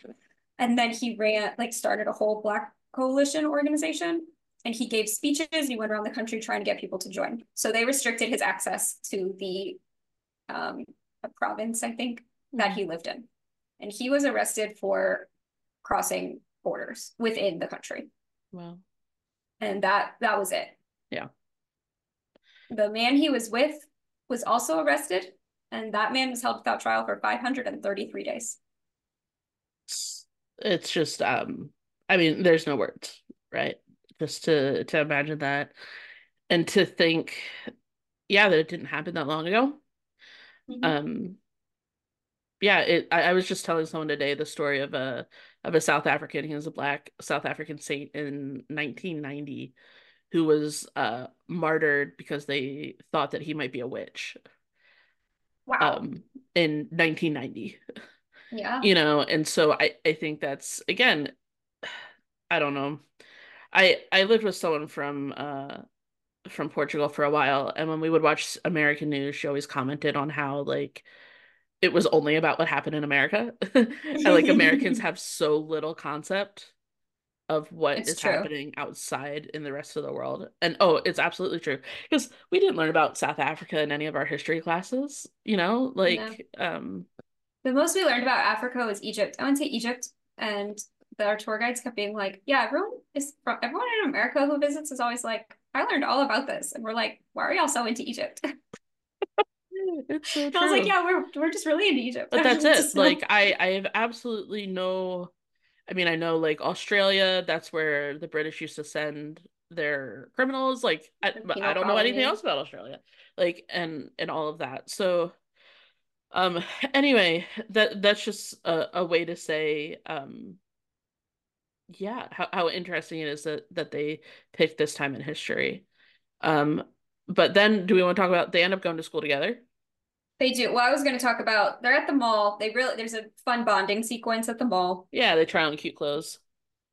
And then he ran like started a whole black coalition organization and he gave speeches and he went around the country trying to get people to join. So they restricted his access to the um, province i think mm-hmm. that he lived in. And he was arrested for crossing borders within the country. Wow. And that that was it. Yeah. The man he was with was also arrested and that man was held without trial for 533 days it's just um I mean, there's no words, right? Just to to imagine that and to think, yeah, that it didn't happen that long ago. Mm-hmm. Um yeah, it I, I was just telling someone today the story of a of a South African, he was a black South African saint in 1990 who was uh martyred because they thought that he might be a witch. Wow. Um in 1990. Yeah. You know, and so I I think that's again I don't know. I I lived with someone from uh from Portugal for a while, and when we would watch American news, she always commented on how like it was only about what happened in America. and like Americans have so little concept of what it's is true. happening outside in the rest of the world. And oh, it's absolutely true. Because we didn't learn about South Africa in any of our history classes, you know? Like no. um the most we learned about Africa was Egypt. I went to Egypt and our tour guides kept being like, yeah, everyone is from everyone in America who visits is always like, I learned all about this. And we're like, why are y'all so into Egypt? it's so true. I was like, yeah, we're we're just really into Egypt. But that's it. like I I have absolutely no I mean, I know like Australia, that's where the British used to send their criminals. Like I, I don't know anything else about Australia. Like and and all of that. So um anyway, that that's just a, a way to say um yeah how, how interesting it is that that they picked this time in history. Um but then do we want to talk about they end up going to school together? They do. Well i was going to talk about they're at the mall. They really there's a fun bonding sequence at the mall. Yeah they try on cute clothes.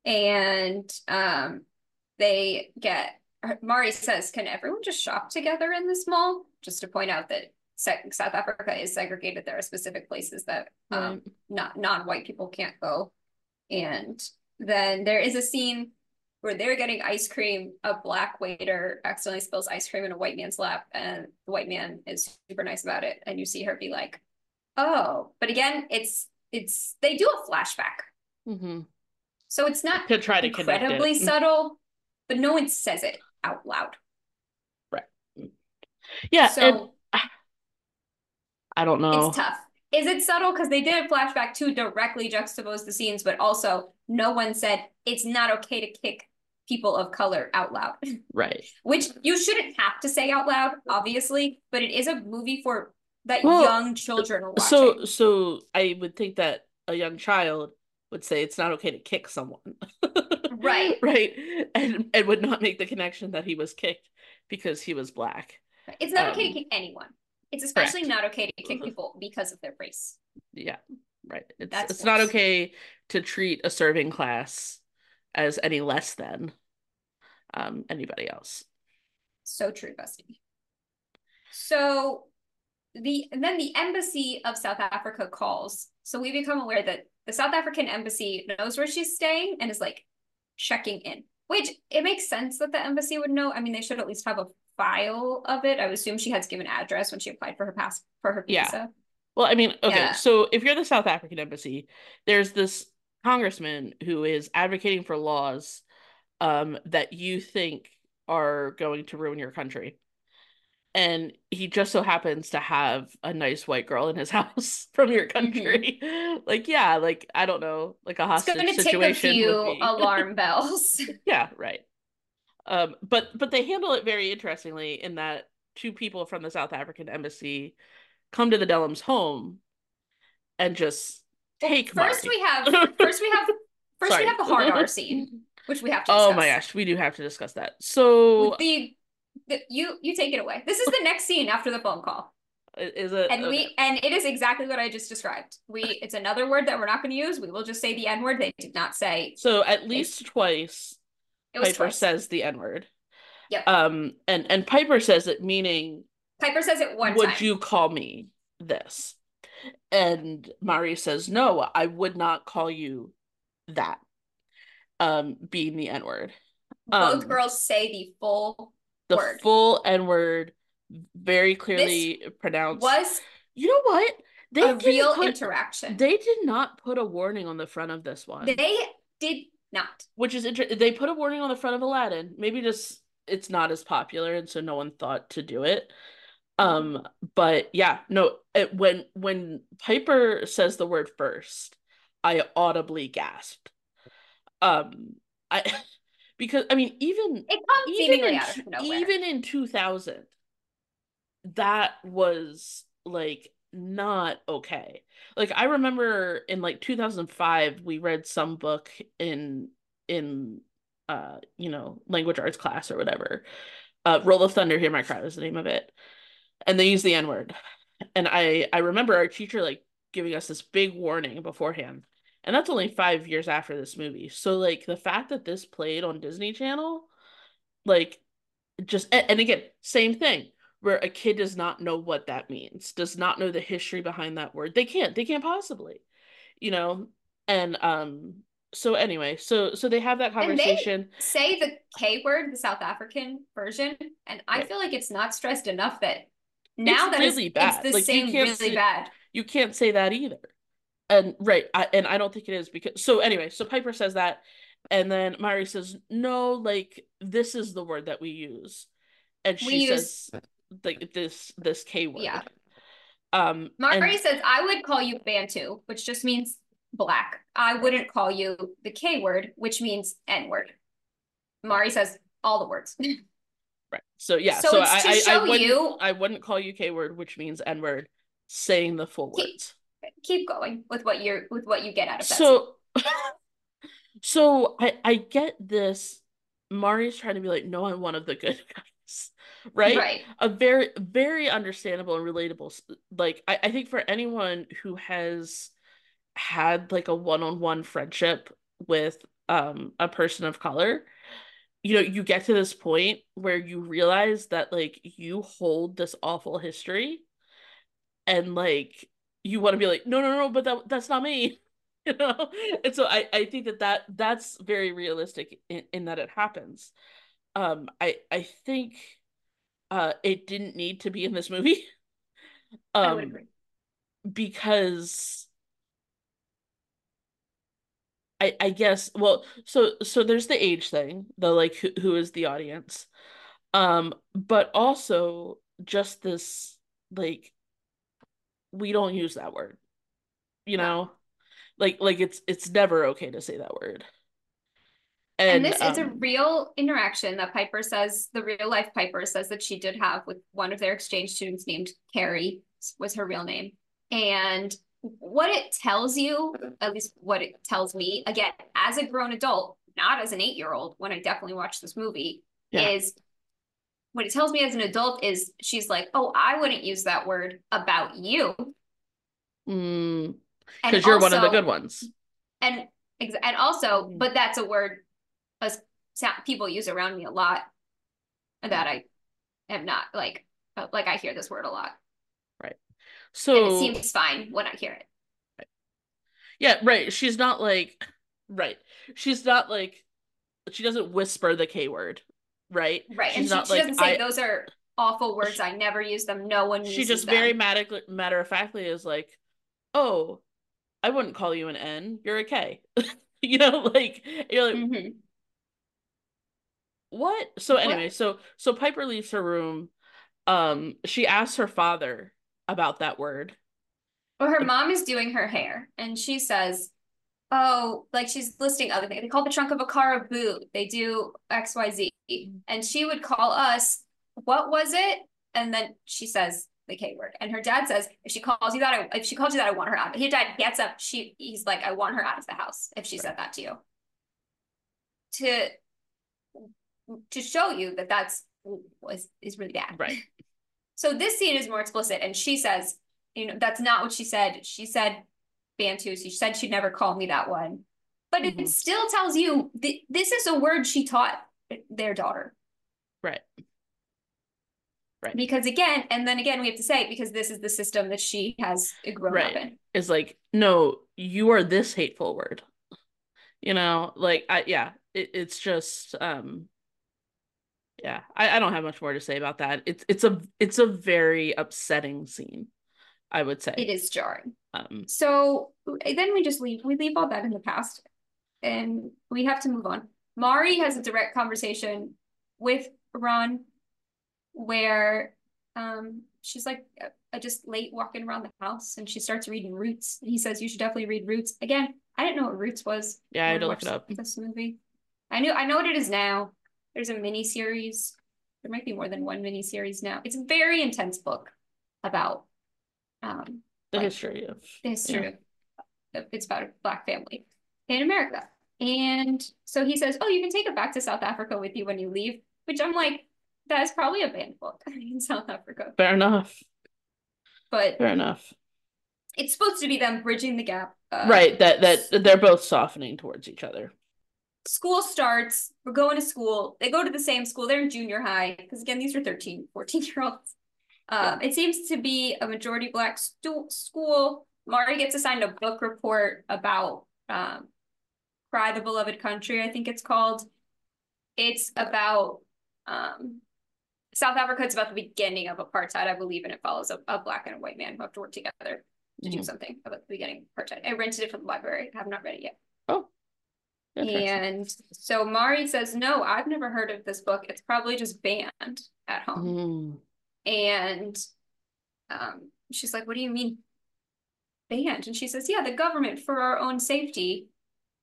And um they get mari says can everyone just shop together in this mall? Just to point out that south africa is segregated there are specific places that um right. not non-white people can't go and then there is a scene where they're getting ice cream. A black waiter accidentally spills ice cream in a white man's lap, and the white man is super nice about it. And you see her be like, "Oh," but again, it's it's they do a flashback, mm-hmm. so it's not to try to incredibly mm-hmm. subtle, but no one says it out loud. Right. Yeah. So and, I don't know. It's tough. Is it subtle? Because they did a flashback to directly juxtapose the scenes, but also no one said it's not okay to kick people of color out loud. Right. Which you shouldn't have to say out loud, obviously, but it is a movie for that well, young children are watching. So so I would think that a young child would say it's not okay to kick someone. right. Right. And and would not make the connection that he was kicked because he was black. It's not um, okay to um, kick anyone. It's especially correct. not okay to kick people because of their race. Yeah. Right. It's That's it's not okay to treat a serving class as any less than um, anybody else. So true, Busty. So the and then the embassy of South Africa calls. So we become aware that the South African embassy knows where she's staying and is like checking in. Which it makes sense that the embassy would know. I mean, they should at least have a file of it. I would assume she had to give an address when she applied for her pass for her visa. Yeah. Well, I mean, okay, Yeah. so if you're the South African embassy, there's this congressman who is advocating for laws um that you think are going to ruin your country. And he just so happens to have a nice white girl in his house from your country. Like, yeah, like I don't know, like a Mm-hmm. It's going to take a few alarm bells. Yeah, right. Um, but but they handle it very interestingly in that two people from the South African embassy come to the Dellums' home and just take first Mari. we have first we have first Sorry. we have the hard R scene, which we have to Oh my gosh, we do have to discuss that. So The, the you you take it away. This is the next scene after the phone call. is it And okay. we and it is exactly what I just described. We it's another word that we're not going to use. We will just say the N word. They did not say so at least twice Piper says the N-word. Yep. Um and and Piper says it meaning Piper says it one would time. you call me this? And Mari says, no, I would not call you that. Um, being the N-word. Both um, girls say the full The word. full N-word, very clearly pronounced. Was You know what? They a real put, interaction. They did not put a warning on the front of this one. They did not. which is interesting. They put a warning on the front of Aladdin. Maybe just it's not as popular, and so no one thought to do it. Um, but yeah, no. It, when when Piper says the word first, I audibly gasped. Um, I because I mean even even in, even in two thousand, that was like not okay. Like I remember in like 2005 we read some book in in uh you know language arts class or whatever. Uh Roll of Thunder Hear My Cry was the name of it. And they use the N-word. And I I remember our teacher like giving us this big warning beforehand. And that's only 5 years after this movie. So like the fact that this played on Disney Channel like just and again same thing where a kid does not know what that means does not know the history behind that word they can't they can't possibly you know and um so anyway so so they have that And they- conversation Say the K word, the South African version, and I Right. feel like it's not stressed enough that now that really it's, bad. it's the Like, you same can't really see- bad. you can't say that either and right I, and i don't think it is because so anyway so piper says that and then mari says no like this is the word that we use and We she use- says like this this k word Yeah. um Mari and- says, I would call you Bantu, which just means black. I wouldn't call you the K word, which means N word. Mari says all the words. Right. So yeah. So So, it's I, to I, I show wouldn't you- I wouldn't call you K word, which means N word, saying the full Keep- words. Keep going with what you're with what you get out of that. So so I I get this. Mari's trying to be like, no, I'm one of the good guys. Right? right. A very very understandable and relatable like I, I think for anyone who has had like a one-on-one friendship with um a person of color you know you get to this point where you realize that like you hold this awful history and like you want to be like no no no but that that's not me you know and so i i think that that that's very realistic in, in that it happens um i i think uh it didn't need to be in this movie. Um because I I guess well so so there's the age thing the like who, who is the audience. Um but also just this like we don't use that word you No. know? Like like it's it's never okay to say that word And, and, this is a um, real interaction that Piper says, the real life Piper says that she did have with one of their exchange students named Carrie was her real name. And what it tells you, at least what it tells me, again, as a grown adult, not as an eight-year-old, when I definitely watched this movie, Yeah. is what it tells me as an adult is she's like, oh, I wouldn't use that word about you. mm, because you're one of the good ones And and also, Mhm. but that's a word as people use around me a lot that I am not like uh, like I hear this word a lot. Right. So and it seems fine when I hear it. Right. Yeah, right. She's not like right. She's not like she doesn't whisper the K word, right? Right. She's and she, she doesn't say those are awful words. She, I never use them. No one She just them. very matter, matter of factly is like, oh, I wouldn't call you an N. You're a K. you know, like you're like mm-hmm. What? So anyway, what? so so Piper leaves her room. Um, she asks her father about that word. Well, her mom is doing her hair, and she says, "Oh, like she's listing other things. They call the trunk of a car a boot. They do X, Y, Z." And she would call us, "What was it?" And then she says the K word, and her dad says, "If she calls you that, I, if she calls you that, I want her out." His dad gets up. She, he's like, "I want her out of the house." If she right. said that to you, to to show you that that's was is really bad, right? So this scene is more explicit, and she says, you know, that's not what she said. She said Bantu. She said she'd never call me that one. But mm-hmm. it still tells you th- this is a word she taught their daughter. Right. Right. Because again, and then again, we have to say because this is the system that she has grown right. up in. Is like, no, you are this hateful word. You know, like I yeah, it, it's just um yeah I, I don't have much more to say about that. It's it's a it's a very upsetting scene i would say. It is jarring. Um so then we just leave we leave all that in the past and we have to move on. Mari has a direct conversation with ron where um she's like uh, just late walking around the house and she starts reading roots. And he says you should definitely read roots. Again i didn't know what roots was yeah i had to look it up. this movie. I knew i know what it is now there's a mini series. There might be more than one mini series now. It's a very intense book about um, the like, history of the history yeah. of it's about a black family in America. And so he says, "Oh, you can take it back to South Africa with you when you leave." Which I'm like, that is probably a banned book in South Africa. Fair enough. But fair enough. It's supposed to be them bridging the gap. Uh, right. That that they're both softening towards each other school starts we're going to school they go to the same school they're in junior high because again these are 13 14 year olds um, it seems to be a majority black stu- school. Mari gets assigned a book report about um, cry the beloved country i think it's called. It's about um, south africa it's about the beginning of apartheid i believe and it follows a, a black and a white man who have to work together to mm-hmm. do something about the beginning of apartheid. I rented it from the library i have not read it yet and so Mari says, No, I've never heard of this book. It's probably just banned at home. Mm. And um, she's like, What do you mean banned? And she says, Yeah, the government, for our own safety,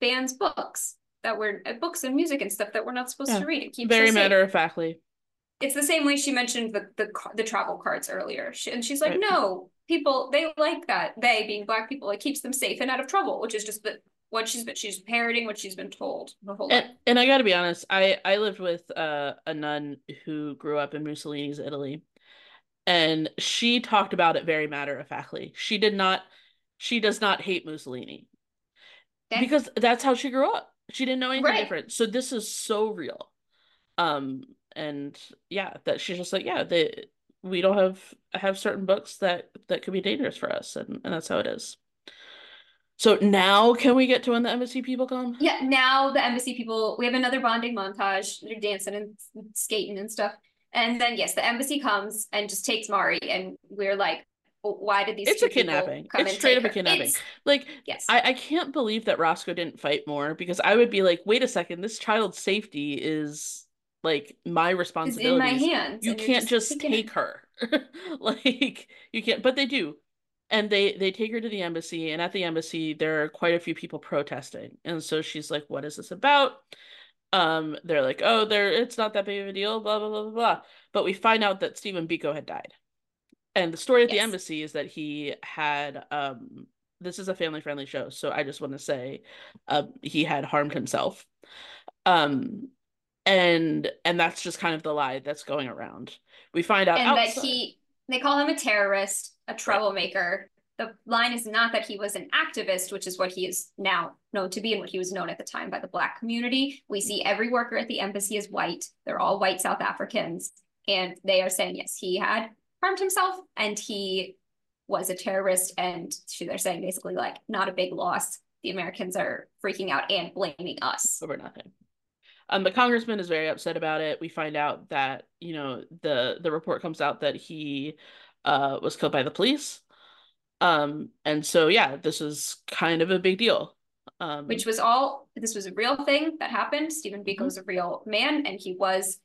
bans books that were uh, books and music and stuff that we're not supposed yeah. to read. It keeps very matter of factly. It's the same way she mentioned the the, the travel cards earlier. She, and she's like, right. No, people they like that. They being black people, it keeps them safe and out of trouble, which is just the what she's been she's parroting what she's been told the whole and, and I got to be honest, I I lived with uh, a nun who grew up in Mussolini's Italy, and she talked about it very matter of factly. She did not, she does not hate Mussolini, okay. because that's how she grew up. She didn't know anything right. different. So this is so real, um, and yeah, that she's just like yeah, they we don't have have certain books that that could be dangerous for us, and and that's how it is. So now can we get to when the embassy people come? Yeah, now the embassy people, we have another bonding montage. They're dancing and skating and stuff. And then yes, the embassy comes and just takes Mari, and we're like, why did these? It's a kidnapping. it's straight up a kidnapping. It's, like, yes, I, I can't believe that Roscoe didn't fight more because I would be like, wait a second, this child's safety is like my responsibility. in my hands. You can't just, just take her. like you can't, but they do and they they take her to the embassy and at the embassy there are quite a few people protesting and so she's like what is this about? Um they're like oh there it's not that big of a deal blah blah blah blah blah. But we find out that stephen biko had died. And the story at yes. the embassy is that he had um this is a family friendly show so i just want to say uh, he had harmed himself. Um and and that's just kind of the lie that's going around. We find out and outside... that he they call him a terrorist, a troublemaker. The line is not that he was an activist, which is what he is now known to be and what he was known at the time by the Black community. We see every worker at the embassy is white. They're all white South Africans. And they are saying, yes, he had harmed himself and he was a terrorist, and they're saying basically like not a big loss. The Americans are freaking out and blaming us over nothing. Um, the congressman is very upset about it. We find out that you know the the report comes out that he uh, was killed by the police. Um, and so yeah, this is kind of a big deal. Um, Which was all this was a real thing that happened. Stephen Biko was mm-hmm. a real man, and he was,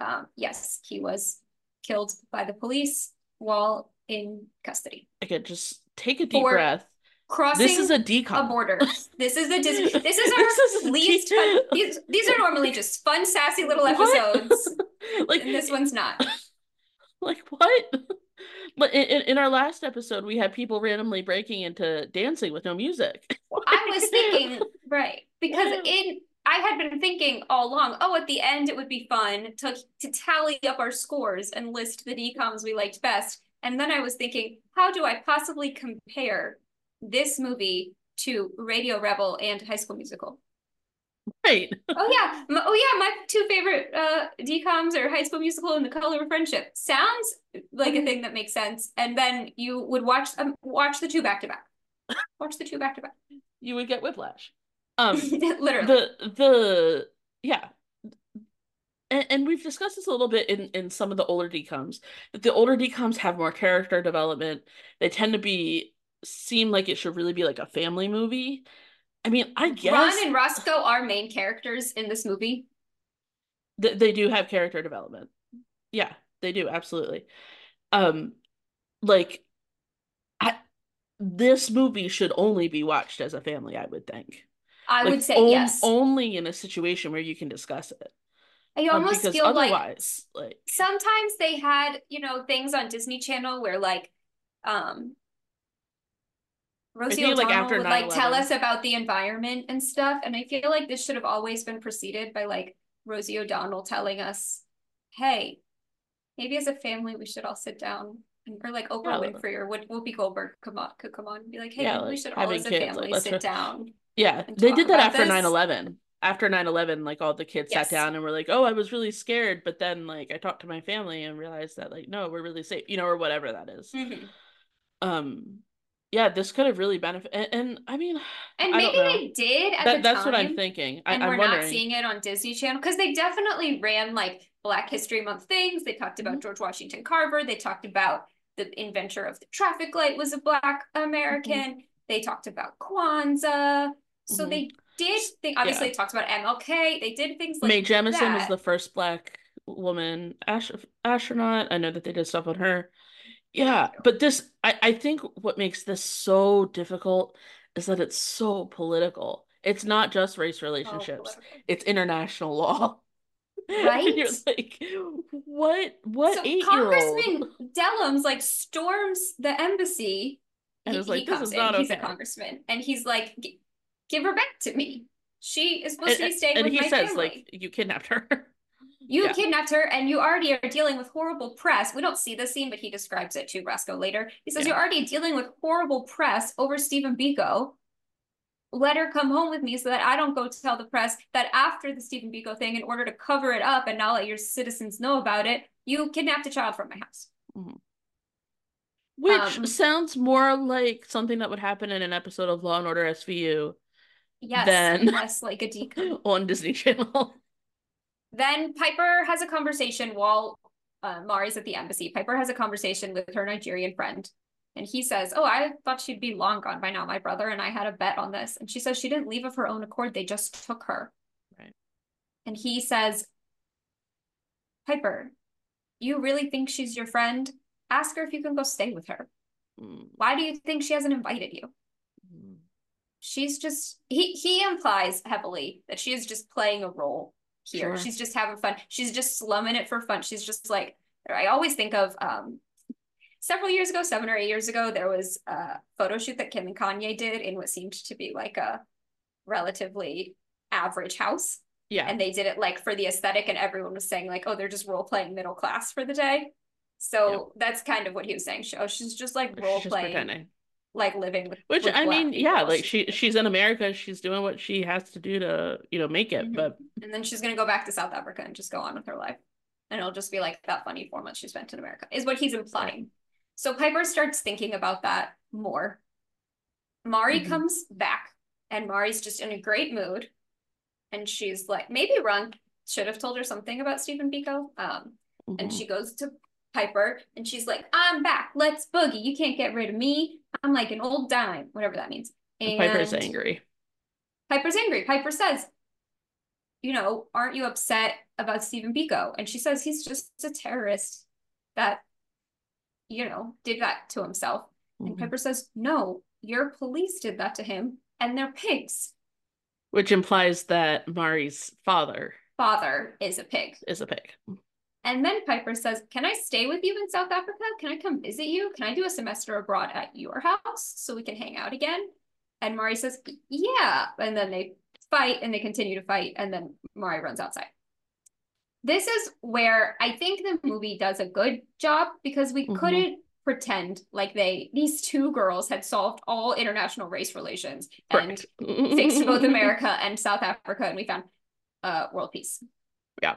um, yes, he was killed by the police while in custody. Okay, just take a deep For breath. Crossing this is a DCOM. A border. This is a dis- this is our this is least fun. These these are normally just fun, sassy little episodes. like and this one's not. Like what? But in, in our last episode, we had people randomly breaking into dancing with no music. I was thinking, right, because in I had been thinking all along, oh, at the end it would be fun to to tally up our scores and list the DCOMs we liked best. And then I was thinking, how do I possibly compare this movie to Radio Rebel and High School Musical? Right. oh yeah. Oh yeah. My two favorite uh DCOMs are High School Musical and The Color of Friendship. Sounds like a mm-hmm. thing that makes sense. And then you would watch um, watch the two back to back. Watch the two back to back. You would get whiplash. Um, literally. The the yeah, and, and we've discussed this a little bit in in some of the older DCOMs that the older DCOMs have more character development they tend to be seem like it should really be like a family movie i mean i guess ron and roscoe are main characters in this movie. Th- they do have character development. Yeah they do absolutely. Um like I, this movie should only be watched as a family i would think. I like, would say o- yes. only in a situation where you can discuss it. I um, almost um, feel like, like sometimes they had, you know, things on Disney Channel where like um Rosie O'Donnell like after would like tell us about the environment and stuff. And I feel like this should have always been preceded by like Rosie O'Donnell telling us, hey, maybe as a family we should all sit down and, or like Oprah yeah, Winfrey or Whoopi Goldberg come on could come on and be like, hey, yeah, we should all as a kids, family like, sit down. Yeah, they did that after 9 11 after 9-11 like all the kids yes. sat down and were like oh i was really scared but then like i talked to my family and realized that like no we're really safe you know or whatever that is. Mm-hmm. um yeah this could have really benefited and, and, i mean and maybe they did at that, the that's time, what i'm thinking and I, we're wondering. not seeing it on disney channel because they definitely ran like black history month things they talked about mm-hmm. george washington carver they talked about the inventor of the traffic light was a black american mm-hmm. they talked about kwanzaa so mm-hmm. they did think obviously yeah. it talks about MLK. They did things like Mae Jemison that. was the first black woman astronaut. I know that they did stuff on her. Yeah, but this I, I think what makes this so difficult is that it's so political. It's not just race oh, relationships, oh, it's international law. Right? and you're like, what what so eight Congressman Dellums like storms the embassy. And he, like, this is in. okay. He's a congressman. And he's like, give her back to me. She is supposed and, to be uh, staying and with he my says, family. like, you kidnapped her. You yeah. kidnapped her, and you already are dealing with horrible press. We don't see the scene, but he describes it to Roscoe later. He says, yeah. You're already dealing with horrible press over Stephen Biko. Let her come home with me so that I don't go tell the press that after the Stephen Biko thing, in order to cover it up and not let your citizens know about it, you kidnapped a child from my house. Mm-hmm. Which um, sounds more like something that would happen in an episode of Law and Order SVU Yes, than yes, like a DCOM on Disney Channel. Then Piper has a conversation while uh, Mari's at the embassy. Piper has a conversation with her Nigerian friend. And he says, Oh, I thought she'd be long gone by now. My brother and I had a bet on this. And she says she didn't leave of her own accord. They just took her. Right. And he says, Piper, you really think she's your friend? Ask her if you can go stay with her. Mm. Why do you think she hasn't invited you? Mm she's just he he implies heavily that she is just playing a role here. Sure. She's just having fun. She's just slumming it for fun. She's just like I always think of um several years ago, seven or eight years ago, there was a photo shoot that Kim and Kanye did in what seemed to be like a relatively average house. Yeah. And they did it like for the aesthetic, and everyone was saying, like, oh, they're just role playing middle class for the day. So yeah. that's kind of what he was saying. Oh, she's just like role playing like living with which with i mean people. yeah like she she's in america she's doing what she has to do to you know make it mm-hmm. but and then she's gonna go back to south africa and just go on with her life and it'll just be like that funny four months she spent in america is what he's implying So Piper starts thinking about that more. Mari Mhm. comes back, and Mari's just in a great mood. And she's like, maybe Ron should have told her something about Stephen Biko. Um, and Mhm. she goes to Piper and she's like, I'm back. Let's boogie. You can't get rid of me. I'm like an old dime, whatever that means. And Piper's angry. Piper's angry. Piper says, You know, aren't you upset about Stephen Biko? And she says he's just a terrorist that, you know, did that to himself. And Mhm. Piper says, No, your police did that to him and they're pigs. Which implies that Mari's father Father is a pig. is a pig. And then Piper says, Can I stay with you in South Africa? Can I come visit you? Can I do a semester abroad at your house so we can hang out again? And Mari says, Yeah. And then they fight and they continue to fight. And then Mari runs outside. This is where I think the movie does a good job because we Mhm. couldn't pretend like they, these two girls had solved all international race relations and fixed both America and South Africa. And we found uh, world peace. Yeah.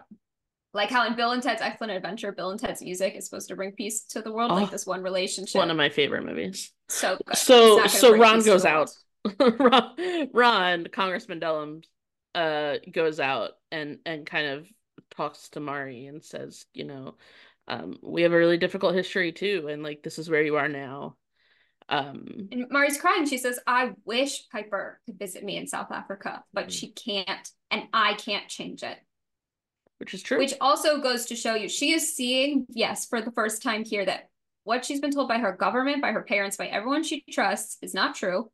Like how in Bill and Ted's Excellent Adventure, Bill and Ted's music is supposed to bring peace to the world, Oh, like this one relationship. one of my favorite movies. so good. So- It's not gonna so Ron goes out. Ron, Ron, Congressman Dellum, uh, goes out and and kind of talks to Mari and says, you know, um, we have a really difficult history too, and like this is where you are now. Um, And Mari's crying. She says, I wish Piper could visit me in South Africa, but Mhm. she can't, and I can't change it. Which is true. Which also goes to show you she is seeing, yes, for the first time here, that what she's been told by her government, by her parents, by everyone she trusts is not true.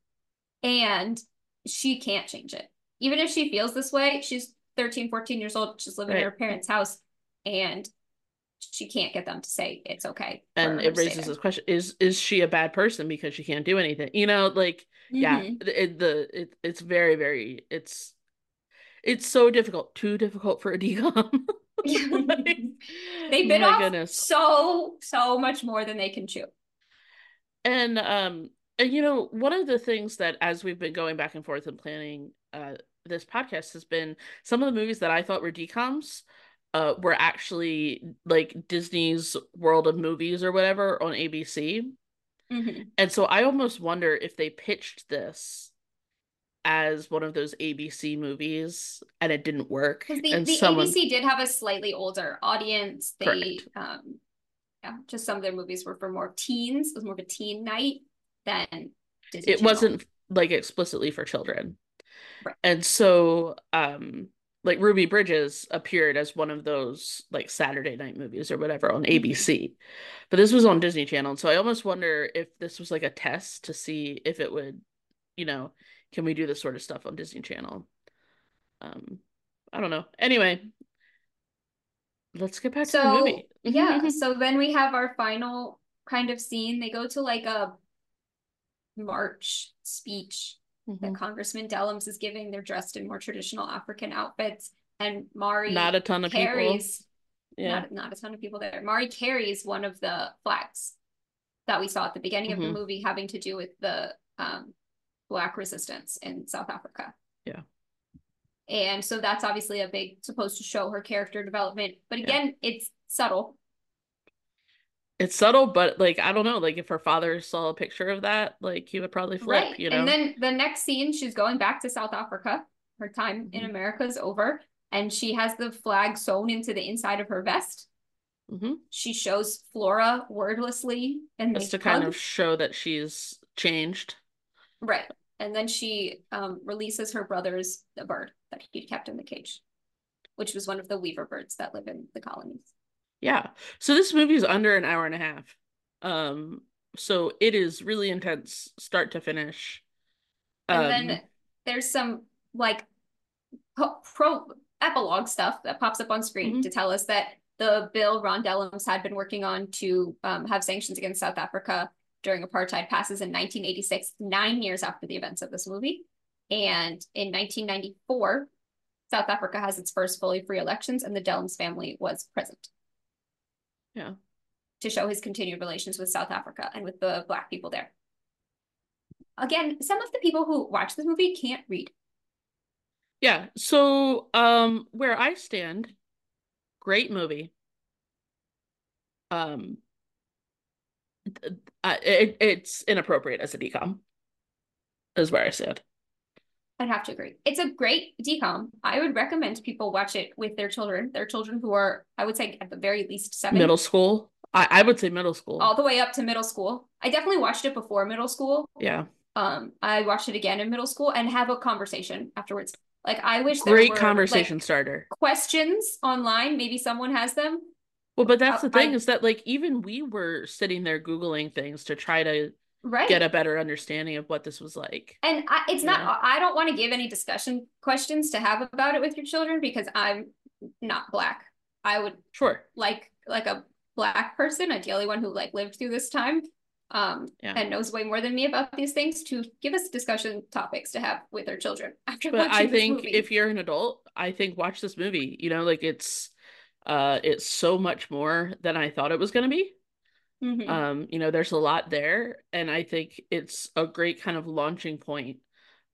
And she can't change it. Even if she feels this way, she's 13, 14 years old, she's living in her parents' house, and she can't get them to say it's okay. and it raises this question: Is is she a bad person because she can't do anything? You know, like yeah, Mhm. it, the it, it's very very it's it's so difficult, too difficult for a DCOM. Like, they bit off goodness. so, so much more than they can chew. And um and you know, one of the things that as we've been going back and forth and planning uh this podcast has been some of the movies that I thought were DCOMs uh were actually like Disney's World of Movies or whatever on ABC. Mhm. And so I almost wonder if they pitched this as one of those ABC movies and it didn't work. Because the, and the someone ABC did have a slightly older audience. They Correct. um yeah, just some of their movies were for more teens. It was more of a teen night than Disney it Channel. wasn't like explicitly for children. Right. And so um like Ruby Bridges appeared as one of those like Saturday night movies or whatever on Mhm. ABC. But this was on Disney Channel. And so I almost wonder if this was like a test to see if it would, you know, can we do this sort of stuff on Disney Channel? Um I don't know. Anyway, let's get back to the movie. yeah, so then we have our final kind of scene. They go to like a march speech that Mhm. Congressman Dellums is giving. They're dressed in more traditional African outfits, and Mari Not a ton of people. carries Yeah. not not a ton of people there. Mari carries one of the flags that we saw at the beginning of Mhm. the movie, having to do with the um, Black resistance in South Africa. Yeah. And so that's obviously a big supposed to show her character development, but again, it's subtle. It's subtle, but like I don't know, like if her father saw a picture of that, like he would probably flip, Right. you know. And then the next scene, she's going back to South Africa. Her time in Mhm. America is over, and she has the flag sewn into the inside of her vest. hmm She shows Flora wordlessly and Just to kind of show that she's changed. Right. And then she um, releases her brother's the bird that he'd kept in the cage, which was one of the weaver birds that live in the colonies. Yeah. So this movie is under an hour and a half. Um, so it is really intense, start to finish. And Um, then there's some like pro epilogue stuff that pops up on screen Mhm. to tell us that the bill Ron Dellums had been working on to um, have sanctions against South Africa during apartheid passes in 1986, nine years after the events of this movie. And in 1994, South Africa has its first fully free elections, and the Dellums family was present. Yeah. To show his continued relations with South Africa and with the Black people there. Again, some of the people who watch this movie can't read. yeah. So um where I stand, great movie. Um uh, it, it's inappropriate as a DCOM. Is where I stand. I'd have to agree. It's a great DCOM. I would recommend people watch it with their children. Their children who are, I would say, at the very least seven. Middle school. I, I would say middle school. All the way up to middle school. I definitely watched it before middle school. Yeah. Um, I watched it again in middle school and have a conversation afterwards. Like I wish great were, conversation like, starter. Questions online. Maybe someone has them. Well, but that's the thing I, is that like even we were sitting there googling things to try to right. get a better understanding of what this was like. And I, it's not. Know? I don't want to give any discussion questions to have about it with your children because I'm not black. I would sure like like a black person, ideally one who like lived through this time, um, yeah. and knows way more than me about these things to give us discussion topics to have with our children after. But I think movie. if you're an adult, I think watch this movie. You know, like it's uh it's so much more than I thought it was going to be. Mm-hmm. Um, you know, there's a lot there, and I think it's a great kind of launching point.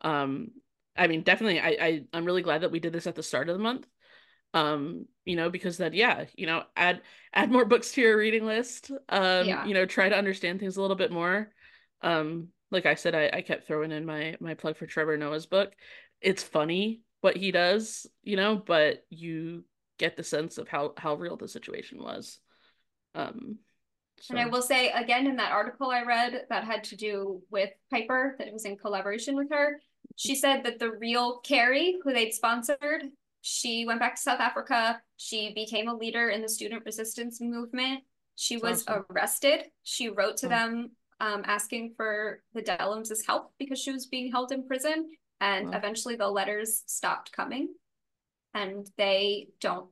Um, I mean, definitely, I, I I'm really glad that we did this at the start of the month. Um, you know, because then, yeah, you know, add add more books to your reading list. Um, yeah. you know, try to understand things a little bit more. Um, like I said, I, I kept throwing in my my plug for Trevor Noah's book. It's funny what he does, you know, but you get the sense of how how real the situation was. Um, so. And I will say again in that article I read that had to do with Piper, that it was in collaboration with her. She said that the real Carrie, who they'd sponsored, she went back to South Africa. She became a leader in the student resistance movement. She That's was awesome. arrested. She wrote to oh. them um, asking for the Dellums' help because she was being held in prison. And oh. eventually the letters stopped coming. And they don't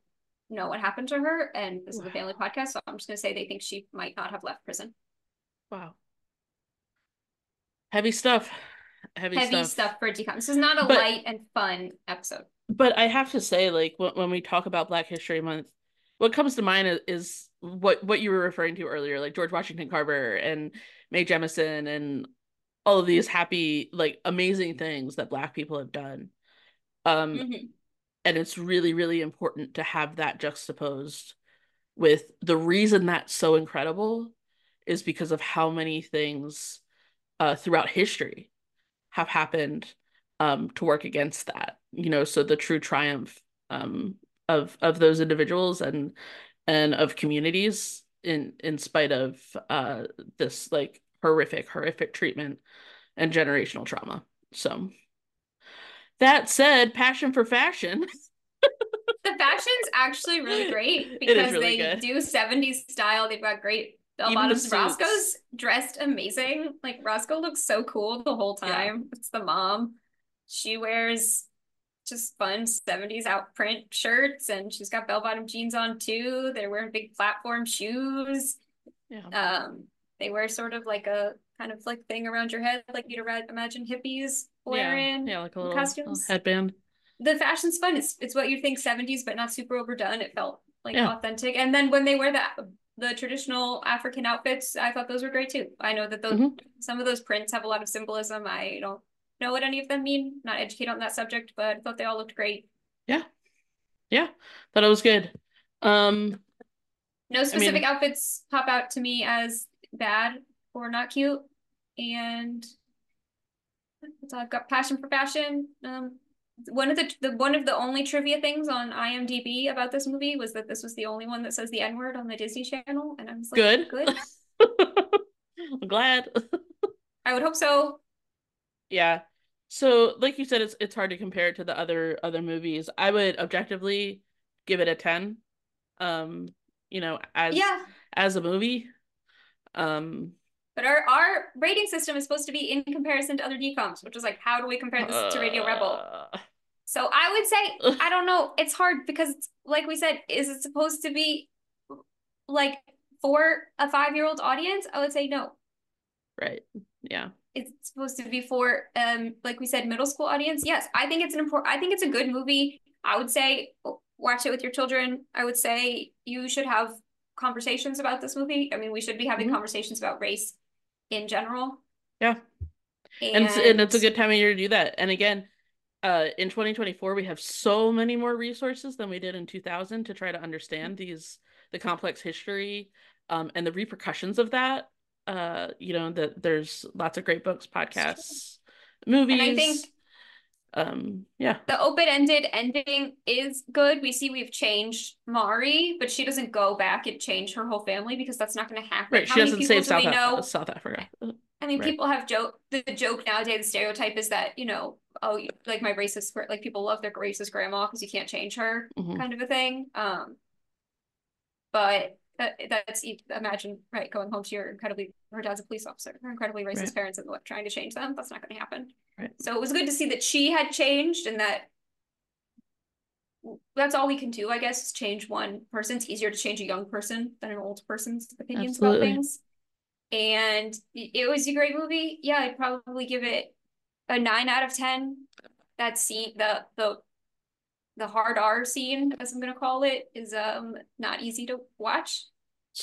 know what happened to her. And this wow. is a family podcast, so I'm just going to say they think she might not have left prison. Wow. Heavy stuff. Heavy, stuff. Heavy stuff. stuff for DCOM. This is not a but, light and fun episode. But I have to say, like when, when we talk about Black History Month, what comes to mind is, is what what you were referring to earlier, like George Washington Carver and Mae Jemison and all of these happy, like amazing things that Black people have done. Um, mm-hmm and it's really really important to have that juxtaposed with the reason that's so incredible is because of how many things uh, throughout history have happened um, to work against that you know so the true triumph um, of of those individuals and and of communities in in spite of uh, this like horrific horrific treatment and generational trauma. So that said, passion for fashion. the fashion's actually really great because really they good. do 70s style. They've got great bell bottoms. Roscoe's dressed amazing. Like Roscoe looks so cool the whole time. Yeah. It's the mom. She wears just fun 70s outprint shirts and she's got bell bottom jeans on too. They're wearing big platform shoes. Yeah. Um, they wear sort of like a kind of like thing around your head, like you'd imagine hippies wearing yeah, yeah like a little, costumes. Little headband. The fashion's fun. It's it's what you think 70s, but not super overdone. It felt like yeah. authentic. And then when they wear the the traditional African outfits, I thought those were great too. I know that those mm-hmm. some of those prints have a lot of symbolism. I don't know what any of them mean. Not educated on that subject, but I thought they all looked great. Yeah. Yeah. Thought it was good. Um no specific I mean, outfits pop out to me as bad or not cute. And so I've got passion for fashion. Um, one of the, the one of the only trivia things on IMDb about this movie was that this was the only one that says the N word on the Disney Channel, and I was like, good, good. I'm glad. I would hope so. Yeah. So, like you said, it's it's hard to compare it to the other other movies. I would objectively give it a ten. Um, you know, as yeah. as a movie. Um, but our our rating system is supposed to be in comparison to other DCOMs, which is like, how do we compare this uh, to Radio Rebel? Uh. So I would say, I don't know. It's hard because, it's, like we said, is it supposed to be like for a five year old audience? I would say no. Right. Yeah. It's supposed to be for, um, like we said, middle school audience. Yes, I think it's an important. I think it's a good movie. I would say watch it with your children. I would say you should have conversations about this movie. I mean, we should be having mm-hmm. conversations about race in general. Yeah. And, and, it's, and it's a good time of year to do that. And again, uh, in 2024, we have so many more resources than we did in 2000 to try to understand these the complex history um, and the repercussions of that Uh, you know that there's lots of great books, podcasts, movies. And I think um yeah the open-ended ending is good we see we've changed mari but she doesn't go back and change her whole family because that's not going to happen right How she doesn't save south, Af- south africa i mean right. people have joke the joke nowadays the stereotype is that you know oh like my racist like people love their racist grandma because you can't change her mm-hmm. kind of a thing um but that, that's imagine right going home to your incredibly her dad's a police officer her incredibly racist right. parents and trying to change them that's not going to happen. So it was good to see that she had changed and that that's all we can do i guess is change one person it's easier to change a young person than an old person's opinions Absolutely. about things and it was a great movie yeah i'd probably give it a nine out of ten that scene the the the hard R scene, as I'm gonna call it, is um not easy to watch.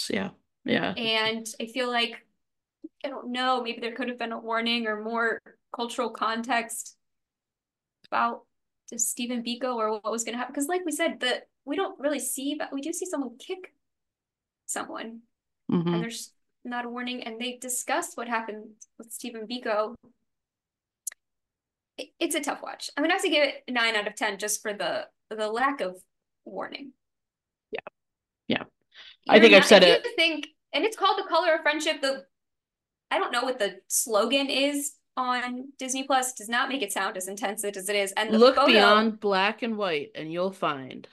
Yeah. Yeah. And I feel like I don't know, maybe there could have been a warning or more cultural context about just Stephen Biko or what was gonna happen. Because like we said, that we don't really see but we do see someone kick someone. Mm-hmm. And there's not a warning. And they discussed what happened with Stephen Biko it's a tough watch. I'm gonna have to give it nine out of ten just for the the lack of warning. Yeah, yeah. You're I think not, I've said it. Think, and it's called the color of friendship. The I don't know what the slogan is on Disney Plus. Does not make it sound as intense as it is. And look photo, beyond black and white, and you'll find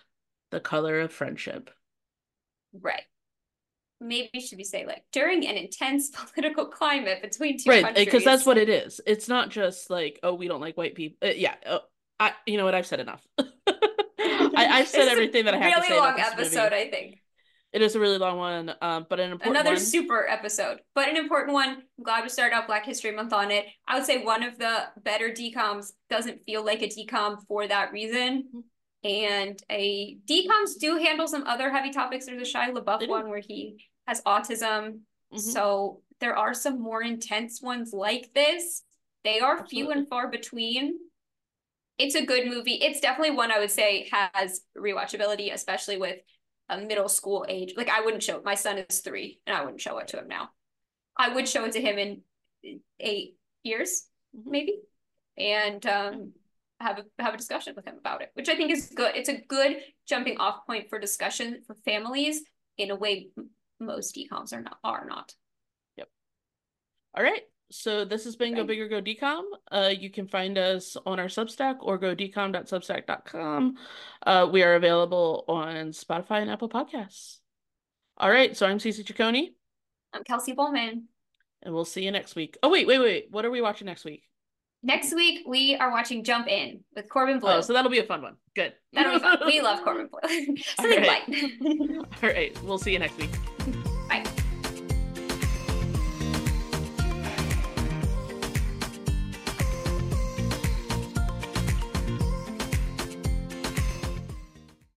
the color of friendship. Right maybe should we say like during an intense political climate between two right because that's what it is it's not just like oh we don't like white people uh, yeah uh, i you know what i've said enough I, have said everything that i have really to say Really long episode movie. i think it is a really long one um, but an important another one. super episode but an important one i'm glad we started out black history month on it i would say one of the better DCOMs doesn't feel like a DCOM for that reason mm-hmm. And a DCOMs do handle some other heavy topics. There's a Shia LaBeouf one where he has autism. Mm-hmm. So there are some more intense ones like this. They are Absolutely. few and far between. It's a good movie. It's definitely one I would say has rewatchability, especially with a middle school age. Like I wouldn't show it. My son is three, and I wouldn't show it to him now. I would show it to him in eight years, mm-hmm. maybe, and um, have a have a discussion with him about it, which I think is good. It's a good jumping off point for discussion for families in a way most DCOMs are not are not. Yep. All right. So this has been Go Big or Go DCOM. Uh, you can find us on our Substack or go dcom.substack.com. Uh, we are available on Spotify and Apple Podcasts. All right. So I'm Cece Ciccone. I'm Kelsey Bowman. And we'll see you next week. Oh, wait, wait, wait. What are we watching next week? Next week we are watching Jump In with Corbin Bleu. Oh, so that'll be a fun one. Good. That'll be fun. We love Corbin Bleu. Something All right. light. All right. We'll see you next week.